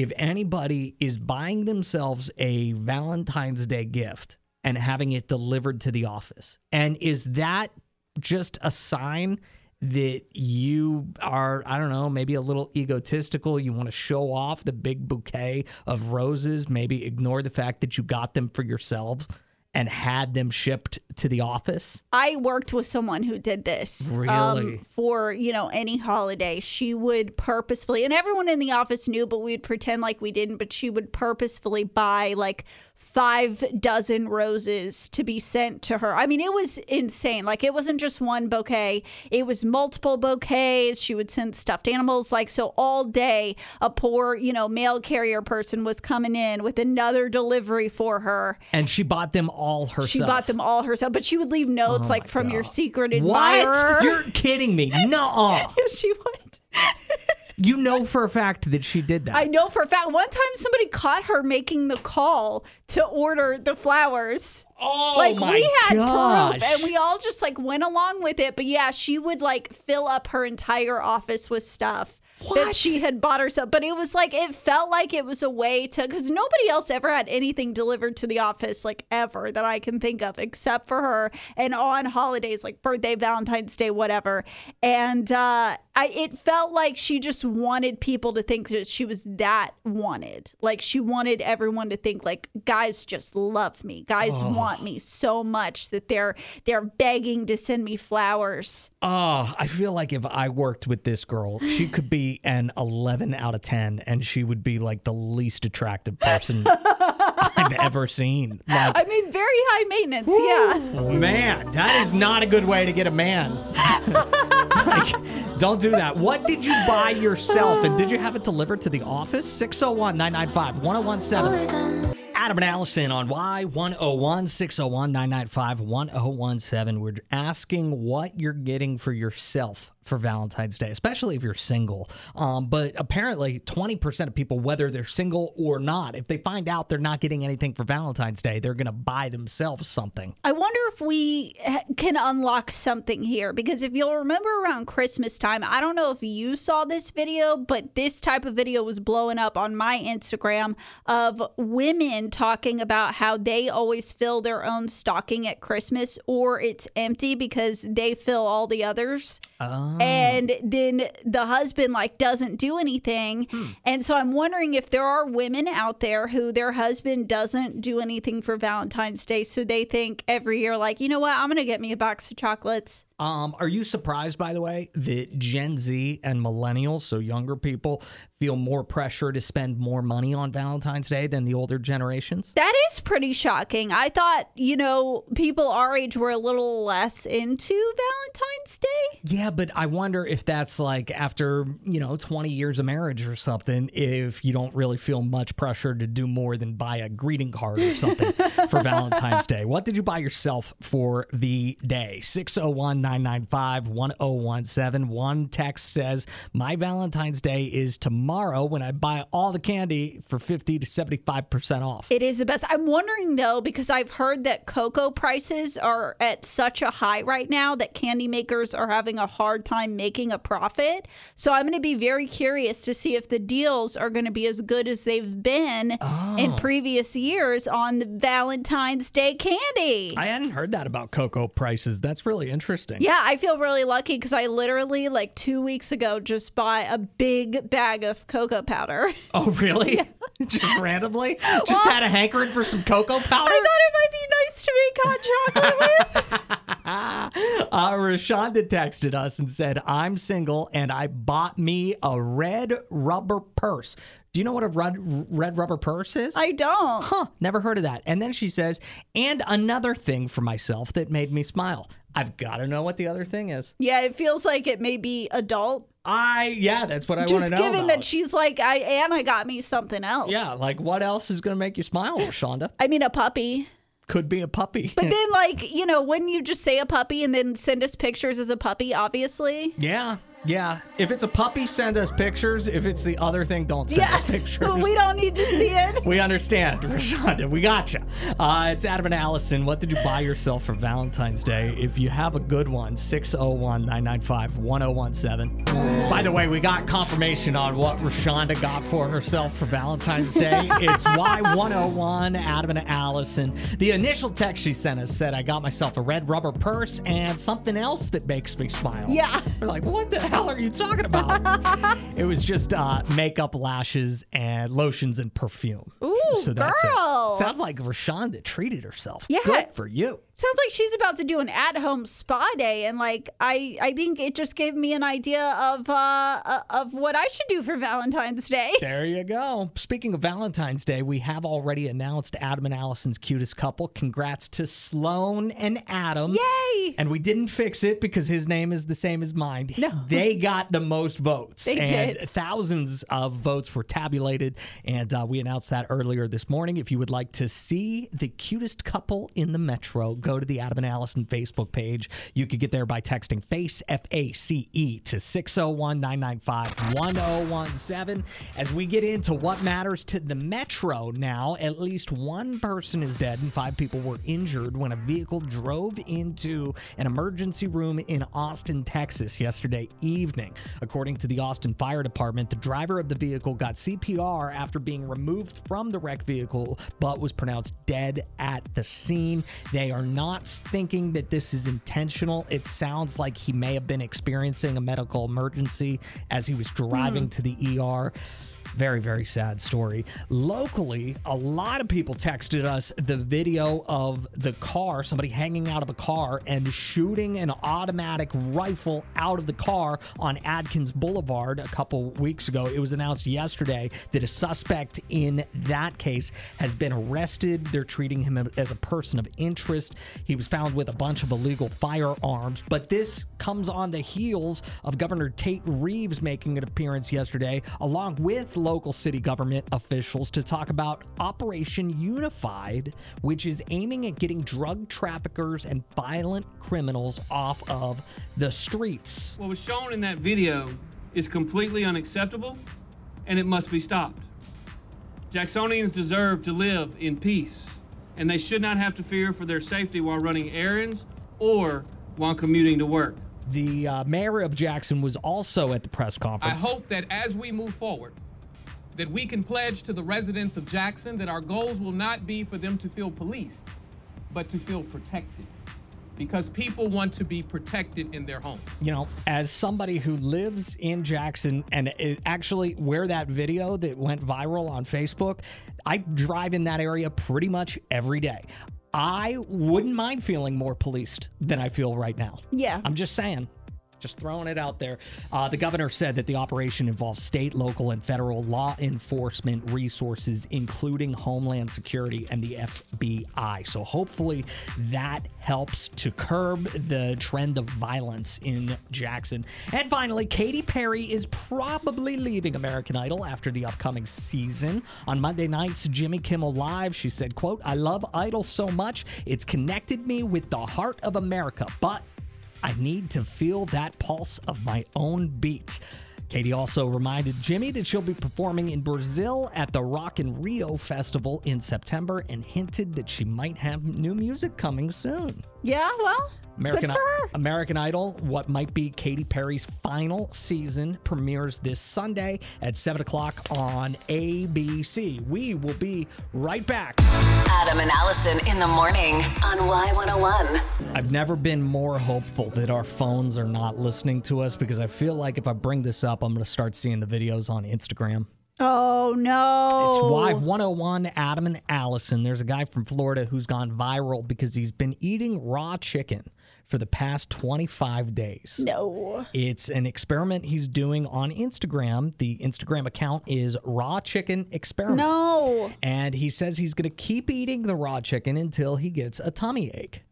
if anybody is buying themselves a Valentine's Day gift and having it delivered to the office. And is that just a sign that you are, I don't know, maybe a little egotistical? You want to show off the big bouquet of roses, maybe ignore the fact that you got them for yourself and had them shipped to the office? I worked with someone who did this. um, Really? for, you know, any holiday. She would purposefully, and everyone in the office knew, but we would pretend like we didn't, but she would purposefully buy like five dozen roses to be sent to her. I mean, it was insane. Like, it wasn't just one bouquet, it was multiple bouquets. She would send stuffed animals. Like, so all day, a poor, you know, mail carrier person was coming in with another delivery for her. And she bought them all herself. She bought them all herself, but she would leave notes Oh like from your secret admirer. What? You're kidding me. Yes, she would. You know for a fact that she did that. I know for a fact. One time, somebody caught her making the call to order the flowers. Oh like my we had gosh. proof, and we all just like went along with it. But yeah, she would like fill up her entire office with stuff. That she had bought herself, but it was like it felt like it was a way to because nobody else ever had anything delivered to the office like ever that I can think of except for her and on holidays like birthday, Valentine's Day, whatever. And uh, I it felt like she just wanted people to think that she was that wanted. Like she wanted everyone to think like guys just love me. Guys Oh. want me so much that they're they're begging to send me flowers. Oh, I feel like if I worked with this girl, she could be an 11 out of 10 and she would be like the least attractive person I've ever seen. Like, I mean, very high maintenance. Yeah. man, that is not a good way to get a man. like, don't do that. What did you buy yourself and did you have it delivered to the office? 601 995 1017. Adam and Allison on Y101 601 995 1017. We're asking what you're getting for yourself for Valentine's Day, especially if you're single. Um, but apparently, 20% of people, whether they're single or not, if they find out they're not getting anything for Valentine's Day, they're going to buy themselves something. I wonder if we can unlock something here because if you'll remember around Christmas time, I don't know if you saw this video, but this type of video was blowing up on my Instagram of women talking about how they always fill their own stocking at Christmas or it's empty because they fill all the others. And then the husband like doesn't do anything. Hmm. And so I'm wondering if there are women out there who their husband doesn't do anything for Valentine's Day, so they think every year like, you know what, I'm gonna get me a box of chocolates. Um, are you surprised, by the way, that Gen Z and millennials, so younger people, feel more pressure to spend more money on Valentine's Day than the older generations? That is pretty shocking. I thought, you know, people our age were a little less into Valentine's Day. Yeah, but I wonder if that's like after, you know, 20 years of marriage or something, if you don't really feel much pressure to do more than buy a greeting card or something for Valentine's Day. What did you buy yourself for the day? 601 995 1017. One text says, My Valentine's Day is tomorrow when I buy all the candy for 50 to 75% off. It is the best. I'm wondering though, because I've heard that cocoa prices are at such a high right now that candy makers are having a hard time making a profit. So I'm going to be very curious to see if the deals are going to be as good as they've been in oh. previous years on the Valentine's Day candy. I hadn't heard that about cocoa prices. That's really interesting. Yeah, I feel really lucky because I literally, like two weeks ago, just bought a big bag of cocoa powder. Oh, really? Just randomly? Just had a hankering for some cocoa powder? I thought it might be nice to make hot chocolate with. Uh, Rashonda texted us and said, I'm single and I bought me a red rubber purse. Do you know what a red, red rubber purse is? I don't. Huh, never heard of that. And then she says, and another thing for myself that made me smile. I've got to know what the other thing is. Yeah, it feels like it may be adult. I, yeah, that's what I want to know. Just given that she's like, I Anna got me something else. Yeah, like what else is going to make you smile, Shonda? I mean, a puppy. Could be a puppy. But then, like, you know, wouldn't you just say a puppy and then send us pictures of the puppy, obviously? yeah, yeah. If it's a puppy, send us pictures. If it's the other thing, don't send Yeah. us pictures. we don't need to see it. We understand, Rashonda. We got you. Uh, it's Adam and Allison. What did you buy yourself for Valentine's Day? If you have a good one, 601 995 1017. By the way, we got confirmation on what Rashonda got for herself for Valentine's Day. It's Y101, Adam and Allison. The initial text she sent us said, I got myself a red rubber purse and something else that makes me smile. Yeah. We're like, what the hell are you talking about? it was just uh, makeup, lashes, and lotions and perfume. Ooh, that's it. girl. Sounds like Rashonda treated herself. Yeah. Good for you. Sounds like she's about to do an at-home spa day, and like I, I think it just gave me an idea of uh, uh, of what I should do for Valentine's Day. There you go. Speaking of Valentine's Day, we have already announced Adam and Allison's cutest couple. Congrats to Sloan and Adam. Yay! And we didn't fix it because his name is the same as mine. No. They got the most votes. They and did. thousands of votes were tabulated. And uh, we announced that earlier this morning. If you would like to see the cutest couple in the metro, go to the Adam and Allison Facebook page. You could get there by texting FACE, F A C E, to 601 995 1017. As we get into what matters to the metro now, at least one person is dead and five people were injured when a vehicle drove into an emergency room in Austin, Texas yesterday evening. According to the Austin Fire Department, the driver of the vehicle got CPR after being removed from the wrecked vehicle but was pronounced dead at the scene. They are not thinking that this is intentional. It sounds like he may have been experiencing a medical emergency as he was driving to the ER. Very, very sad story. Locally, a lot of people texted us the video of the car, somebody hanging out of a car and shooting an automatic rifle out of the car on Adkins Boulevard a couple weeks ago. It was announced yesterday that a suspect in that case has been arrested. They're treating him as a person of interest. He was found with a bunch of illegal firearms, but this comes on the heels of Governor Tate Reeves making an appearance yesterday, along with local city government officials, to talk about Operation Unified, which is aiming at getting drug traffickers and violent criminals off of the streets. What was shown in that video is completely unacceptable and it must be stopped. Jacksonians deserve to live in peace and they should not have to fear for their safety while running errands or while commuting to work. The uh, mayor of Jackson was also at the press conference. I hope that as we move forward, that we can pledge to the residents of Jackson that our goals will not be for them to feel policed, but to feel protected. because people want to be protected in their homes. You know, as somebody who lives in Jackson and it- actually where that video that went viral on Facebook, I drive in that area pretty much every day. I wouldn't mind feeling more policed than I feel right now. Yeah. I'm just saying. Just throwing it out there. Uh, the governor said that the operation involves state, local, and federal law enforcement resources, including Homeland Security and the FBI. So hopefully that helps to curb the trend of violence in Jackson. And finally, Katy Perry is probably leaving American Idol after the upcoming season. On Monday night's Jimmy Kimmel Live, she said, quote, I love Idol so much. It's connected me with the heart of America, but I need to feel that pulse of my own beat. Katy also reminded Jimmy that she'll be performing in Brazil at the Rock in Rio Festival in September and hinted that she might have new music coming soon. Yeah, well, American, good for her. American Idol, what might be Katy Perry's final season, premieres this Sunday at 7 o'clock on ABC. We will be right back. Adam and Allison in the morning on Y101. I've never been more hopeful that our phones are not listening to us because I feel like if I bring this up, I'm going to start seeing the videos on Instagram. Oh no. It's Y101 Adam and Allison. There's a guy from Florida who's gone viral because he's been eating raw chicken for the past 25 days. No. It's an experiment he's doing on Instagram. The Instagram account is Raw Chicken Experiment. No. And he says he's going to keep eating the raw chicken until he gets a tummy ache.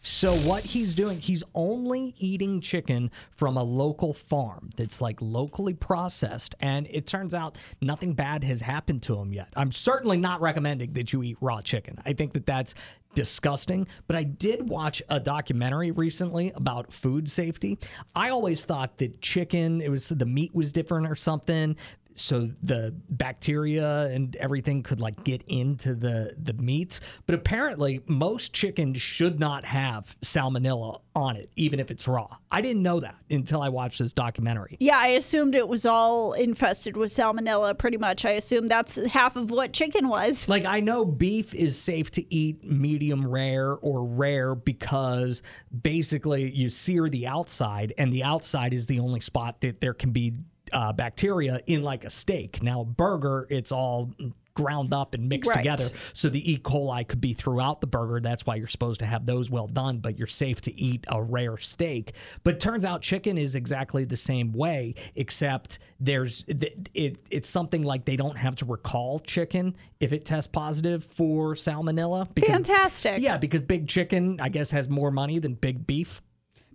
So what he's doing, he's only eating chicken from a local farm that's like locally processed and it turns out nothing bad has happened to him yet. I'm certainly not recommending that you eat raw chicken. I think that that's disgusting, but I did watch a documentary recently about food safety. I always thought that chicken, it was the meat was different or something so the bacteria and everything could like get into the the meats but apparently most chicken should not have salmonella on it even if it's raw i didn't know that until i watched this documentary Yeah, I assumed it was all infested with salmonella pretty much. I assume that's half of what chicken was. like i know beef is safe to eat medium rare or rare because basically you sear the outside and the outside is the only spot that there can be uh, bacteria in like a steak now a burger it's all ground up and mixed Right. together so the E. coli could be throughout the burger. That's why you're supposed to have those well done, but you're safe to eat a rare steak. But it turns out chicken is exactly the same way, except there's th- it. It's something like they don't have to recall chicken if it tests positive for salmonella. Because, Fantastic. Yeah, because big chicken, I guess, has more money than big beef.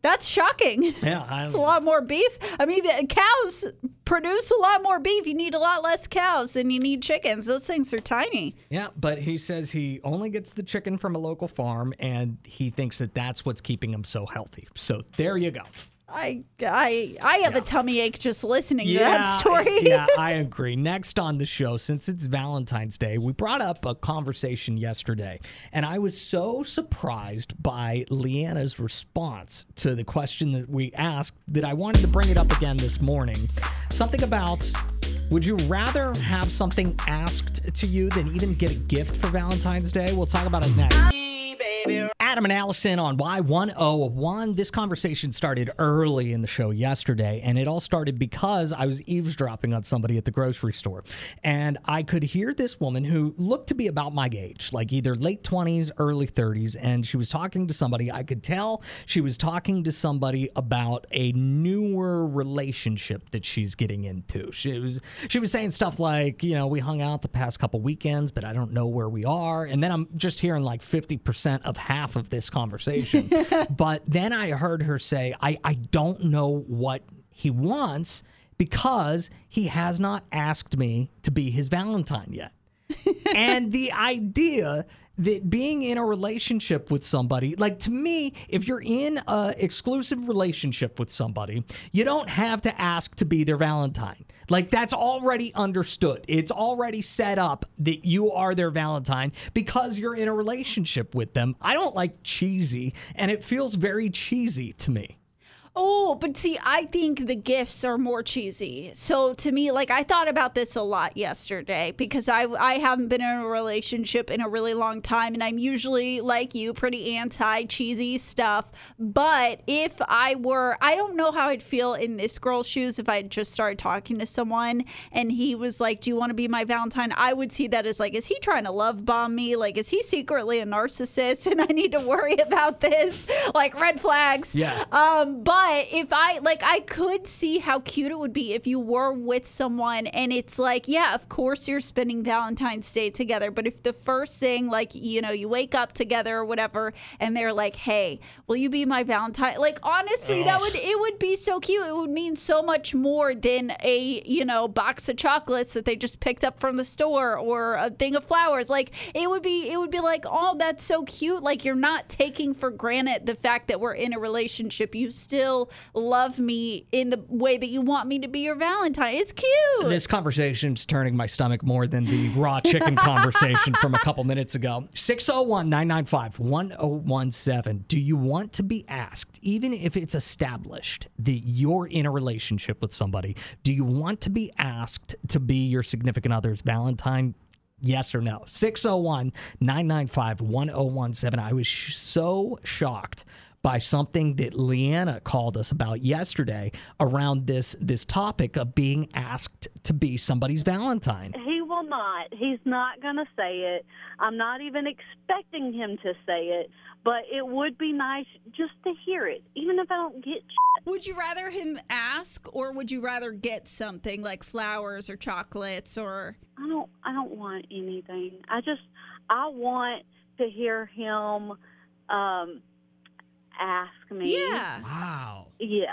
That's shocking. Yeah, It's a lot more beef. I mean, cows produce a lot more beef. You need a lot less cows than you need chickens. Those things are tiny. Yeah, but he says he only gets the chicken from a local farm, and he thinks that that's what's keeping him so healthy. So there you go. I I I have a tummy ache just listening to that story. yeah, I agree. Next on the show, since it's Valentine's Day, we brought up a conversation yesterday, and I was so surprised by Leanna's response to the question that we asked that I wanted to bring it up again this morning. Something about would you rather have something asked to you than even get a gift for Valentine's Day? We'll talk about it next. Adam and Allison on Y101. This conversation started early in the show yesterday, and it all started because I was eavesdropping on somebody at the grocery store. And I could hear this woman who looked to be about my age, like either late 20s, early 30s, and she was talking to somebody. I could tell she was talking to somebody about a newer relationship that she's getting into. She was she was saying stuff like, you know, we hung out the past couple weekends, but I don't know where we are. And then I'm just hearing like 50% of half of this conversation. but then I heard her say, I, I don't know what he wants because he has not asked me to be his Valentine yet. and the idea that being in a relationship with somebody, like to me, if you're in a exclusive relationship with somebody, you don't have to ask to be their Valentine. Like that's already understood. It's already set up that you are their Valentine because you're in a relationship with them. I don't like cheesy, and it feels very cheesy to me. Oh, but see, I think the gifts are more cheesy. So to me, like I thought about this a lot yesterday because I I haven't been in a relationship in a really long time, and I'm usually like you, pretty anti cheesy stuff. But if I were, I don't know how I'd feel in this girl's shoes if I just started talking to someone and he was like, "Do you want to be my Valentine?" I would see that as like, is he trying to love bomb me? Like, is he secretly a narcissist and I need to worry about this? Like red flags. Yeah. Um, but if I like, I could see how cute it would be if you were with someone and it's like, yeah, of course you're spending Valentine's Day together. But if the first thing, like, you know, you wake up together or whatever, and they're like, hey, will you be my Valentine? Like, honestly, that would it would be so cute. It would mean so much more than a you know box of chocolates that they just picked up from the store or a thing of flowers. Like, it would be it would be like, oh, that's so cute. Like, you're not taking for granted the fact that we're in a relationship. You still love me in the way that you want me to be your Valentine. It's cute. This conversation's turning my stomach more than the raw chicken conversation from a couple minutes ago. 601 995 1017. Do you want to be asked, even if it's established that you're in a relationship with somebody, do you want to be asked to be your significant other's Valentine? Yes or no? 601 995 1017. I was sh- so shocked by something that Leanna called us about yesterday around this this topic of being asked to be somebody's Valentine. He will not. He's not going to say it. I'm not even expecting him to say it, but it would be nice just to hear it, even if I don't get. Would you rather him ask or would you rather get something like flowers or chocolates or I don't. I don't want anything. I just. I want to hear him um, ask me. Yeah. Wow. Yeah.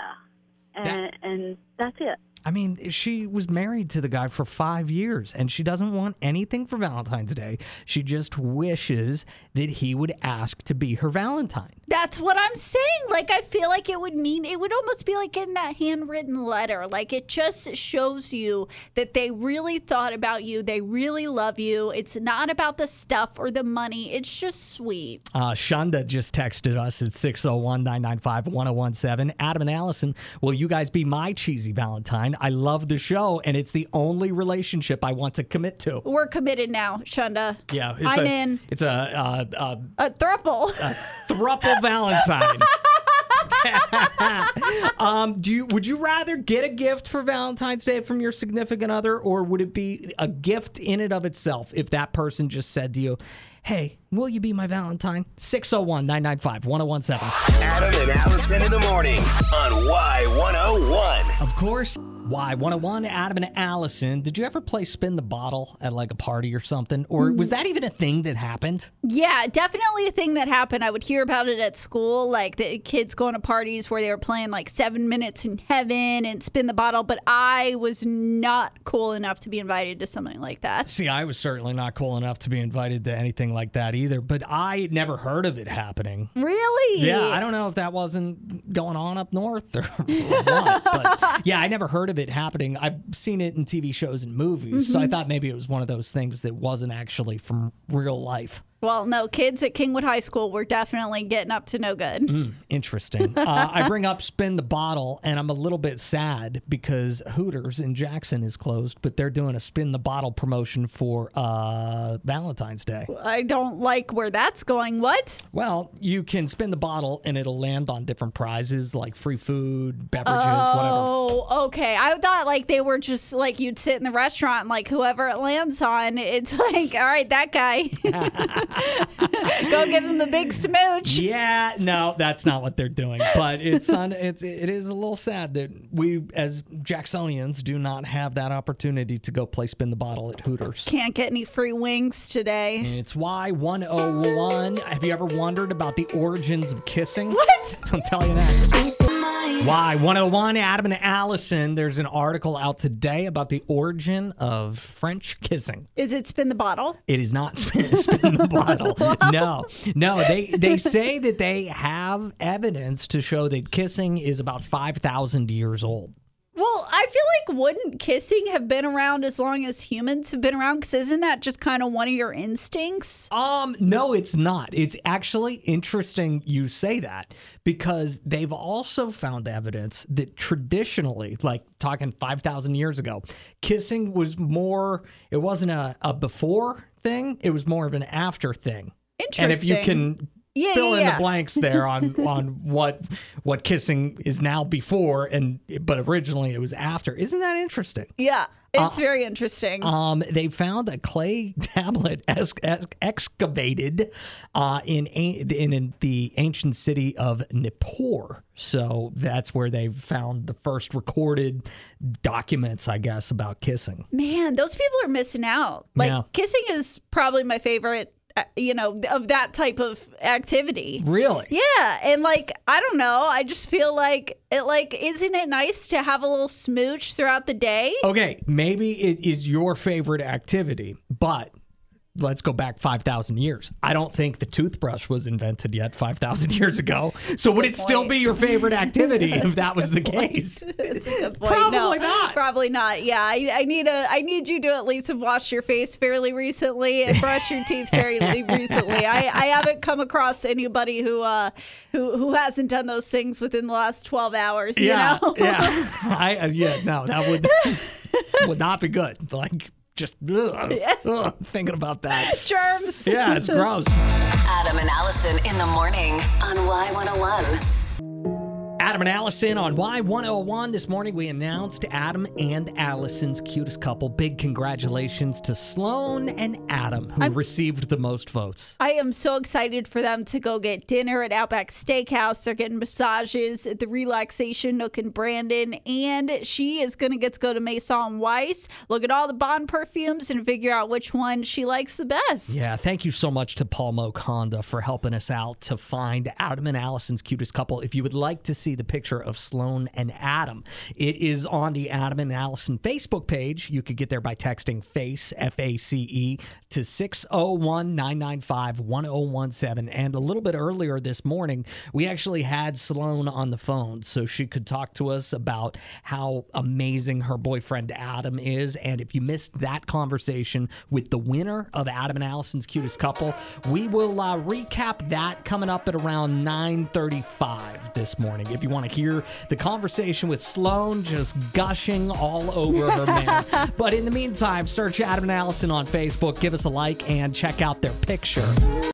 And and that's it. I mean, she was married to the guy for five years and she doesn't want anything for Valentine's Day. She just wishes that he would ask to be her Valentine. That's what I'm saying. Like, I feel like it would mean, it would almost be like getting that handwritten letter. Like, it just shows you that they really thought about you. They really love you. It's not about the stuff or the money. It's just sweet. Uh, Shunda just texted us at 601 995 1017. Adam and Allison, will you guys be my cheesy Valentine? I love the show and it's the only relationship I want to commit to. We're committed now, Shunda. Yeah, it's I'm a, in. It's a, uh, uh, A thruple. thruple Valentine. um, do you would you rather get a gift for Valentine's Day from your significant other, or would it be a gift in and of itself if that person just said to you, "Hey, will you be my Valentine?" 601-995-1017. Adam and Allison in the morning on Y101. Of course. Y101 Adam and Allison. Did you ever play spin the bottle at like a party or something? Or was mm. that even a thing that happened? Yeah, definitely a thing that happened. I would hear about it at school, like the kids going to parties where they were playing like seven minutes in heaven and spin the bottle, but I was not cool enough to be invited to something like that. See, I was certainly not cool enough to be invited to anything like that either, but I never heard of it happening. Really? Yeah, I don't know if that wasn't going on up north or what, but yeah, I never heard of it happening. I've seen it in TV shows and movies, so I Mhm. thought maybe it was one of those things that wasn't actually from real life. Well, no, kids at Kingwood High School were definitely getting up to no good. Mm, interesting. uh, I bring up spin the bottle, and I'm a little bit sad because Hooters in Jackson is closed, but they're doing a spin the bottle promotion for uh, Valentine's Day. I don't like where that's going. What? Well, you can spin the bottle, and it'll land on different prizes like free food, beverages, whatever. Oh, okay. I thought like they were just like you'd sit in the restaurant and like whoever it lands on, it's like, all right, that guy. Go give him a big smooch. Yeah, no, that's not what they're doing. But it's on. It's it is a little sad that we, as Jacksonians, do not have that opportunity to go play spin the bottle at Hooters. Can't get any free wings today. And it's Y101. Have you ever wondered about the origins of kissing? What? I'll tell you next. Y101 Adam and Allison. There's an article out today about the origin of French kissing. Is it spin the bottle? It is not spin, spin the bottle. No, no. They they say that they have evidence to show that kissing is about five thousand years old. Well, I feel like wouldn't kissing have been around as long as humans have been around? Because isn't that just kind of one of your instincts? Um, no, it's not. It's actually interesting you say that because they've also found evidence that traditionally, like talking 5,000 years ago, kissing was more, it wasn't a, a before thing, it was more of an after thing. Interesting. And if you can Yeah, fill yeah, in yeah. the blanks there on on what what kissing is now before and but originally it was after. Isn't that interesting? Yeah, it's Uh, very interesting. Um, they found a clay tablet ex- ex- excavated uh, in, a- in in the ancient city of Nippur. So that's where they found the first recorded documents, I guess, about kissing. Man, those people are missing out. Like Yeah. kissing is probably my favorite. Uh, You know, of that type of activity. Really? Yeah, and like I don't know, I just feel like it. Like, isn't it nice to have a little smooch throughout the day? Okay, maybe it is your favorite activity, but let's go back 5,000 years. I don't think the toothbrush was invented yet 5,000 years ago. So would it still be your favorite activity if that was the case? That's a good point. Probably No, not. Probably not. Yeah, I, I need a. I need you to at least have washed your face fairly recently and brushed your teeth fairly recently. I, I haven't come across anybody who uh who who hasn't done those things within the last twelve hours. yeah, You know. yeah. I yeah, no, that would would not be good. Like just ugh, ugh, thinking about that. Germs. Yeah, it's gross. Adam and Allison in the morning on Y101. Adam and Allison on Y101. This morning we announced Adam and Allison's cutest couple. Big congratulations to Sloan and Adam, who received the most votes. I am so excited for them to go get dinner at Outback Steakhouse. They're getting massages at the Relaxation Nook in Brandon. And she is going to get to go to Maison Weiss, look at all the Bond perfumes, and figure out which one she likes the best. Yeah, thank you so much to Paul Moak Honda for helping us out to find Adam and Allison's cutest couple. If you would like to see the picture of Sloan and Adam, it is on the Adam and Allison Facebook page. You could get there by texting FACE, F A C E, to 601 995 1017. And a little bit earlier this morning, we actually had Sloan on the phone so she could talk to us about how amazing her boyfriend Adam is. And if you missed that conversation with the winner of Adam and Allison's cutest couple, we will uh, recap that coming up at around 9:35 this morning. If you want to hear the conversation with Sloan just gushing all over her man. But in the meantime, search Adam and Allison on Facebook, give us a like, and check out their picture.